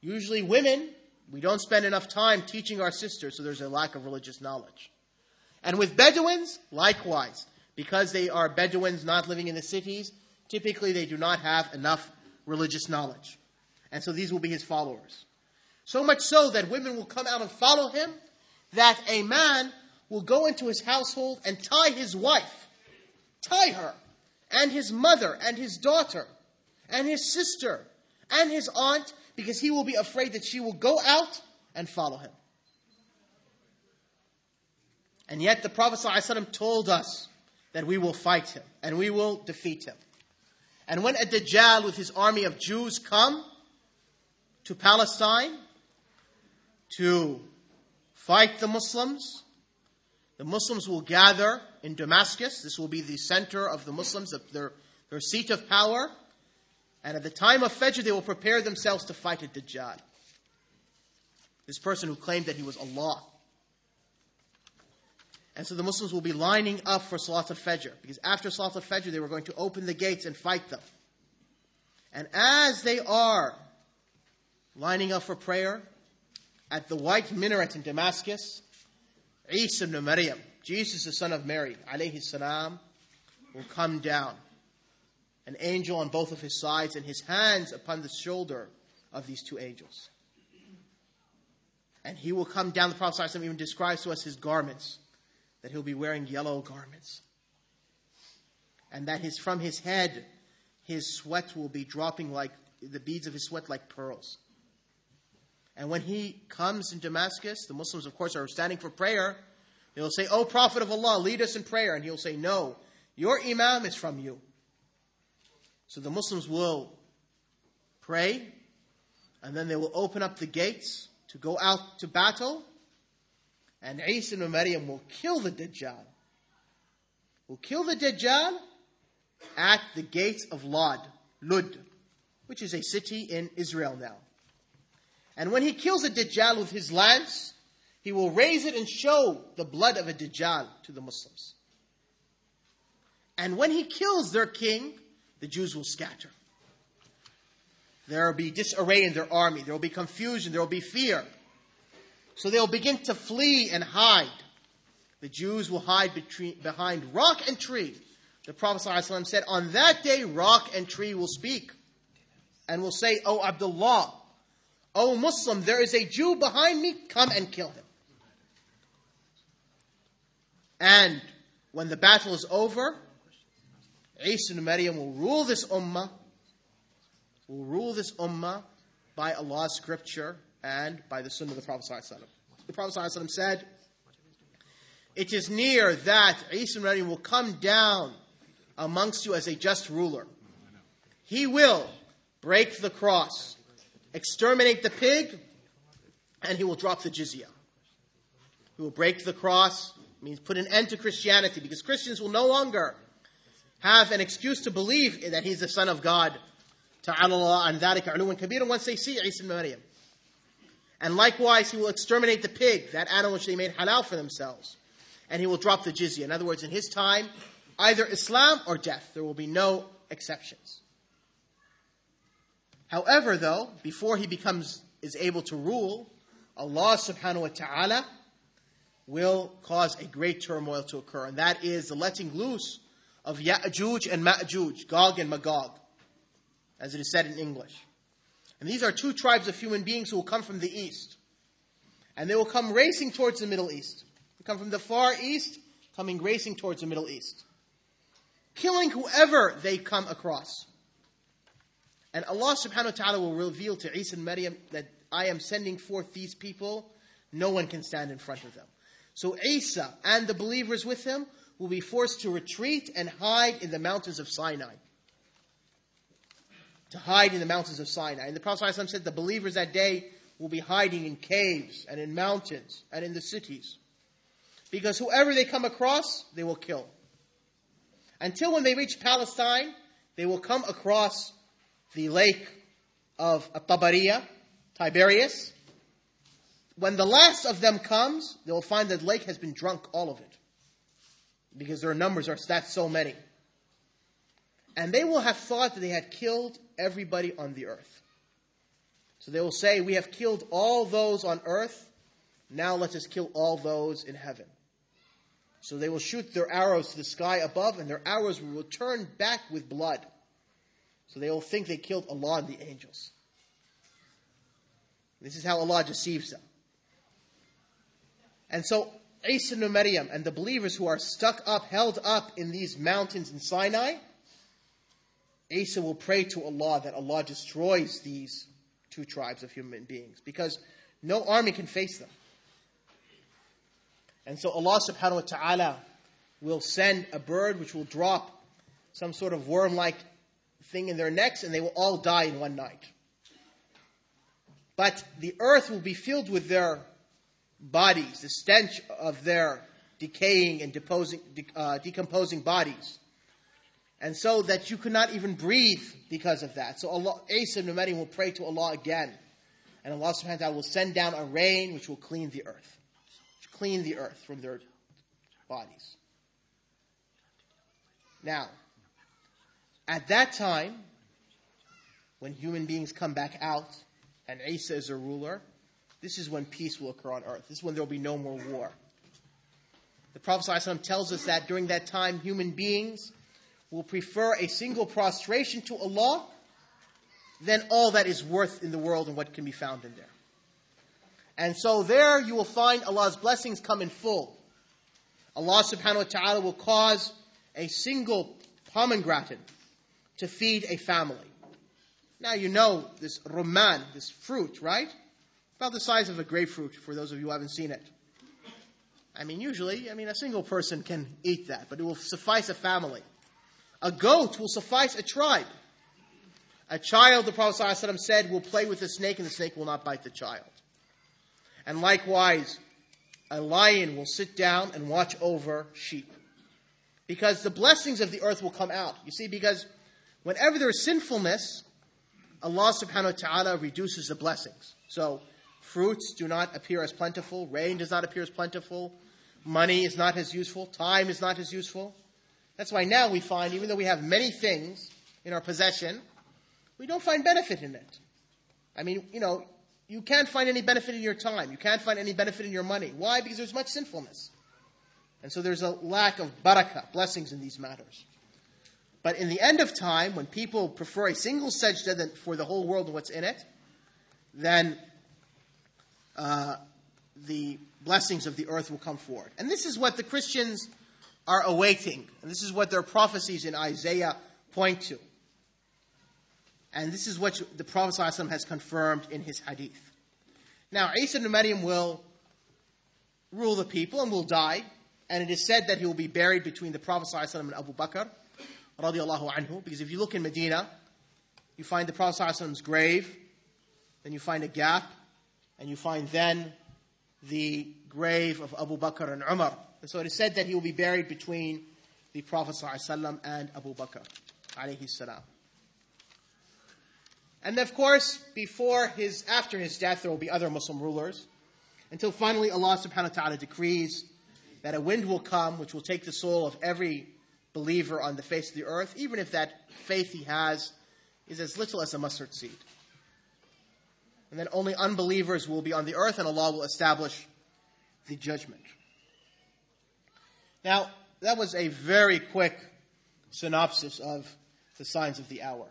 Usually, women, we don't spend enough time teaching our sisters, so there's a lack of religious knowledge. And with Bedouins, likewise, because they are Bedouins not living in the cities, typically they do not have enough religious knowledge. And so these will be his followers. So much so that women will come out and follow him, that a man will go into his household and tie his wife, tie her, and his mother, and his daughter, and his sister and his aunt because he will be afraid that she will go out and follow him. And yet the Prophet ﷺ told us that we will fight him and we will defeat him. And when a Dajjal with his army of Jews come to Palestine to fight the Muslims, the Muslims will gather in Damascus. This will be the center of the Muslims, their, their seat of power. And at the time of Fajr, they will prepare themselves to fight a Dajjal. This person who claimed that he was Allah. And so the Muslims will be lining up for Salat al-Fajr. Because after Salat al-Fajr, they were going to open the gates and fight them. And as they are lining up for prayer, at the white minaret in Damascus, Isa ibn Maryam, Jesus the son of Mary, alayhi salam, will come down an angel on both of his sides, and his hands upon the shoulder of these two angels. And he will come down, the Prophet even describes to us his garments, that he'll be wearing yellow garments. And that his, from his head, his sweat will be dropping like the beads of his sweat like pearls. And when he comes in Damascus, the Muslims, of course, are standing for prayer. They'll say, O Prophet of Allah, lead us in prayer. And he'll say, No, your Imam is from you. So the Muslims will pray, and then they will open up the gates to go out to battle, and Isa ibn Maryam will kill the Dajjal. Will kill the Dajjal at the gates of Lud, Lud, which is a city in Israel now. And when he kills a Dajjal with his lance, he will raise it and show the blood of a Dajjal to the Muslims. And when he kills their king, the Jews will scatter. There will be disarray in their army. There will be confusion. There will be fear. So they'll begin to flee and hide. The Jews will hide between, behind rock and tree. The Prophet ﷺ said, On that day, rock and tree will speak and will say, O Abdullah, O Muslim, there is a Jew behind me, come and kill him. And when the battle is over, Isa ibn Maryam will rule this ummah, will rule this ummah by Allah's scripture and by the Sunnah of the Prophet. The Prophet said, It is near that Isa will come down amongst you as a just ruler. He will break the cross, exterminate the pig, and he will drop the jizya. He will break the cross, means put an end to Christianity, because Christians will no longer have an excuse to believe that he's the son of God. Ta'ala and dhalika uluwan kabira once they see Isa Maryam. And likewise, he will exterminate the pig, that animal which they made halal for themselves. And he will drop the jizya. In other words, in his time, either Islam or death. There will be no exceptions. However, though, before he becomes is able to rule, Allah subhanahu wa ta'ala will cause a great turmoil to occur, and that is the letting loose of Ya'juj and Ma'juj, Gog and Magog, as it is said in English. And these are two tribes of human beings who will come from the east. And they will come racing towards the Middle East. They come from the far east, coming racing towards the Middle East. Killing whoever they come across. And Allah subhanahu wa ta'ala will reveal to Isa ibn Maryam that I am sending forth these people. No one can stand in front of them. So Isa and the believers with him will be forced to retreat and hide in the mountains of Sinai. To hide in the mountains of Sinai. And the Prophet ﷺ said the believers that day will be hiding in caves and in mountains and in the cities. Because whoever they come across, they will kill. Until when they reach Palestine, they will come across the lake of Tabariya, Tiberias. When the last of them comes, they will find that the lake has been drunk, all of it. Because their numbers are that so many. And they will have thought that they had killed everybody on the earth. So they will say, We have killed all those on earth, now let us kill all those in heaven. So they will shoot their arrows to the sky above, and their arrows will return back with blood. So they will think they killed Allah and the angels. This is how Allah deceives them. And so Isa ibn Maryam and the believers who are stuck up, held up in these mountains in Sinai, Isa will pray to Allah that Allah destroys these two tribes of human beings because no army can face them. And so Allah subhanahu wa ta'ala will send a bird which will drop some sort of worm like thing in their necks and they will all die in one night. But the earth will be filled with their bodies, the stench of their decaying and deposing, uh, decomposing bodies. And so that you could not even breathe because of that. So Allah, Isa ibn will pray to Allah again. And Allah subhanahu wa ta'ala will send down a rain which will clean the earth. Clean the earth from their bodies. Now, at that time, when human beings come back out and Isa is a ruler, this is when peace will occur on earth. This is when there will be no more war. The Prophet ﷺ tells us that during that time, human beings will prefer a single prostration to Allah than all that is worth in the world and what can be found in there. And so there you will find Allah's blessings come in full. Allah subhanahu wa ta'ala will cause a single pomegranate to feed a family. Now you know this roman, this fruit, right? About the size of a grapefruit for those of you who haven't seen it. I mean, usually, I mean, a single person can eat that, but it will suffice a family. A goat will suffice a tribe. A child, the Prophet ﷺ said, will play with the snake and the snake will not bite the child. And likewise, a lion will sit down and watch over sheep. Because the blessings of the earth will come out. You see, because whenever there is sinfulness, Allah subhanahu wa ta'ala reduces the blessings. So, fruits do not appear as plentiful, rain does not appear as plentiful, money is not as useful, time is not as useful. That's why now we find, even though we have many things in our possession, we don't find benefit in it. I mean, you know, you can't find any benefit in your time. You can't find any benefit in your money. Why? Because there's much sinfulness. And so there's a lack of barakah, blessings in these matters. But in the end of time, when people prefer a single sajda for the whole world and what's in it, then uh, the blessings of the earth will come forward. And this is what the Christians are awaiting. And this is what their prophecies in Isaiah point to. And this is what the Prophet ﷺ has confirmed in his hadith. Now, Isa ibn Maryam will rule the people and will die. And it is said that he will be buried between the Prophet ﷺ and Abu Bakr, radiallahu anhu. Because if you look in Medina, you find the Prophet ﷺ's grave, then you find a gap, and you find then the grave of Abu Bakr and Umar. And so it is said that he will be buried between the Prophet ﷺ and Abu Bakr. And of course, before his, after his death, there will be other Muslim rulers, until finally Allah subhanahu wa ta'ala decrees that a wind will come which will take the soul of every believer on the face of the earth, even if that faith he has is as little as a mustard seed. And then only unbelievers will be on the earth and Allah will establish the judgment. Now, that was a very quick synopsis of the signs of the hour.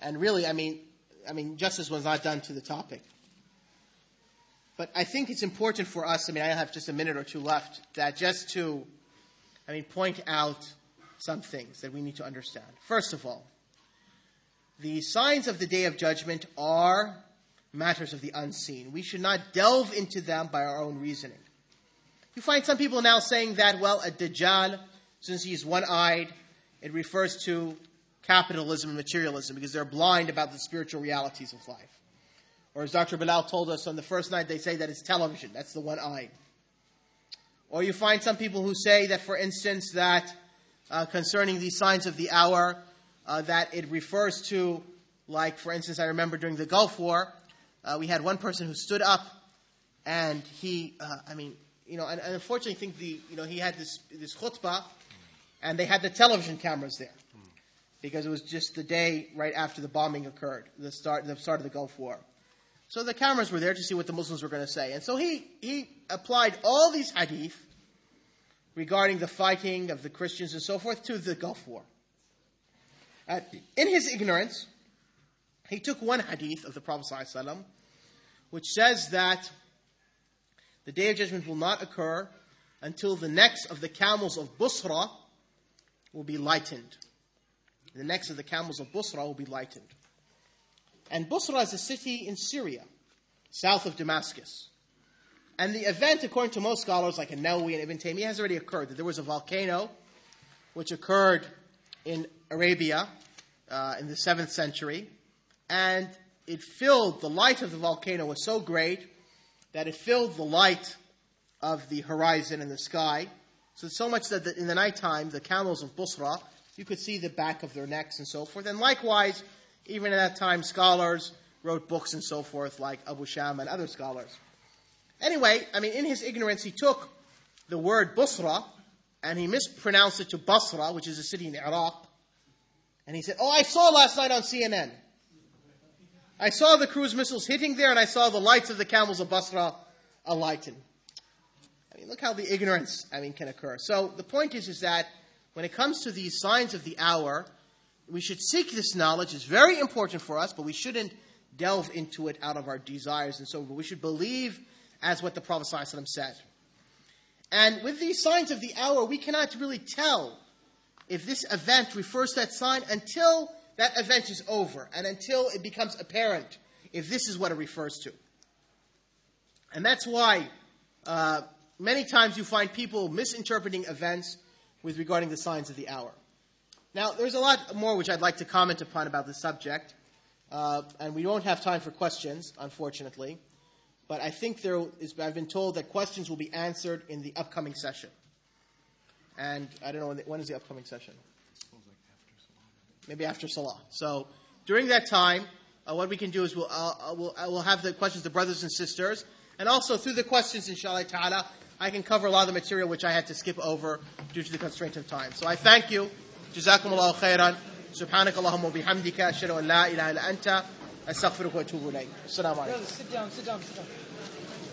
And really, I mean, I mean, justice was not done to the topic. But I think it's important for us, I mean, I have just a minute or two left, that just to, I mean, point out some things that we need to understand. First of all, the signs of the day of judgment are matters of the unseen. We should not delve into them by our own reasoning. You find some people now saying that, well, a Dajjal, since he's one eyed, it refers to capitalism and materialism because they're blind about the spiritual realities of life. Or as Dr. Bilal told us on the first night, they say that it's television. That's the one eye. Or you find some people who say that, for instance, that uh, concerning these signs of the hour, uh, that it refers to, like, for instance, I remember during the Gulf War, uh, we had one person who stood up and he, uh, I mean, you know, and, and unfortunately, I think the, you know, he had this, this khutbah and they had the television cameras there because it was just the day right after the bombing occurred, the start, the start of the Gulf War. So the cameras were there to see what the Muslims were going to say. And so he, he applied all these hadith regarding the fighting of the Christians and so forth to the Gulf War. Uh, in his ignorance, he took one hadith of the Prophet ﷺ, which says that the day of judgment will not occur until the necks of the camels of Busra will be lightened. The necks of the camels of Busra will be lightened. And Busra is a city in Syria, south of Damascus. And the event, according to most scholars like An-Nawawi and Ibn Taymiyyah, has already occurred. That there was a volcano which occurred in Arabia uh, in the 7th century. And it filled, the light of the volcano was so great that it filled the light of the horizon and the sky. So, so much that in the nighttime, the camels of Busra, you could see the back of their necks and so forth. And likewise, even at that time, scholars wrote books and so forth, like Abu Shama and other scholars. Anyway, I mean, in his ignorance, he took the word Busra and he mispronounced it to Basra, which is a city in Iraq. And he said, Oh, I saw last night on CNN. I saw the cruise missiles hitting there and I saw the lights of the camels of Basra alighting. I mean, look how the ignorance, I mean, can occur. So the point is, is that when it comes to these signs of the hour, we should seek this knowledge. It's very important for us, but we shouldn't delve into it out of our desires and so we should believe as what the Prophet ﷺ said. And with these signs of the hour, we cannot really tell if this event refers to that sign until that event is over and until it becomes apparent if this is what it refers to. And that's why uh, many times you find people misinterpreting events with regarding the signs of the hour. Now, there's a lot more which I'd like to comment upon about this subject, uh, and we won't have time for questions, unfortunately. But I think there is, I've been told that questions will be answered in the upcoming session. And I don't know when, the, when is the upcoming session? Maybe after Salah. So during that time, uh, what we can do is we'll, uh, we'll, we'll have the questions to brothers and sisters, and also through the questions, inshallah ta'ala, I can cover a lot of the material which I had to skip over due to the constraint of time. So I thank you. جزاكم الله خيرا سبحانك اللهم وبحمدك أشهد أن لا إله إلا أنت أستغفرك وأتوب إليك السلام عليكم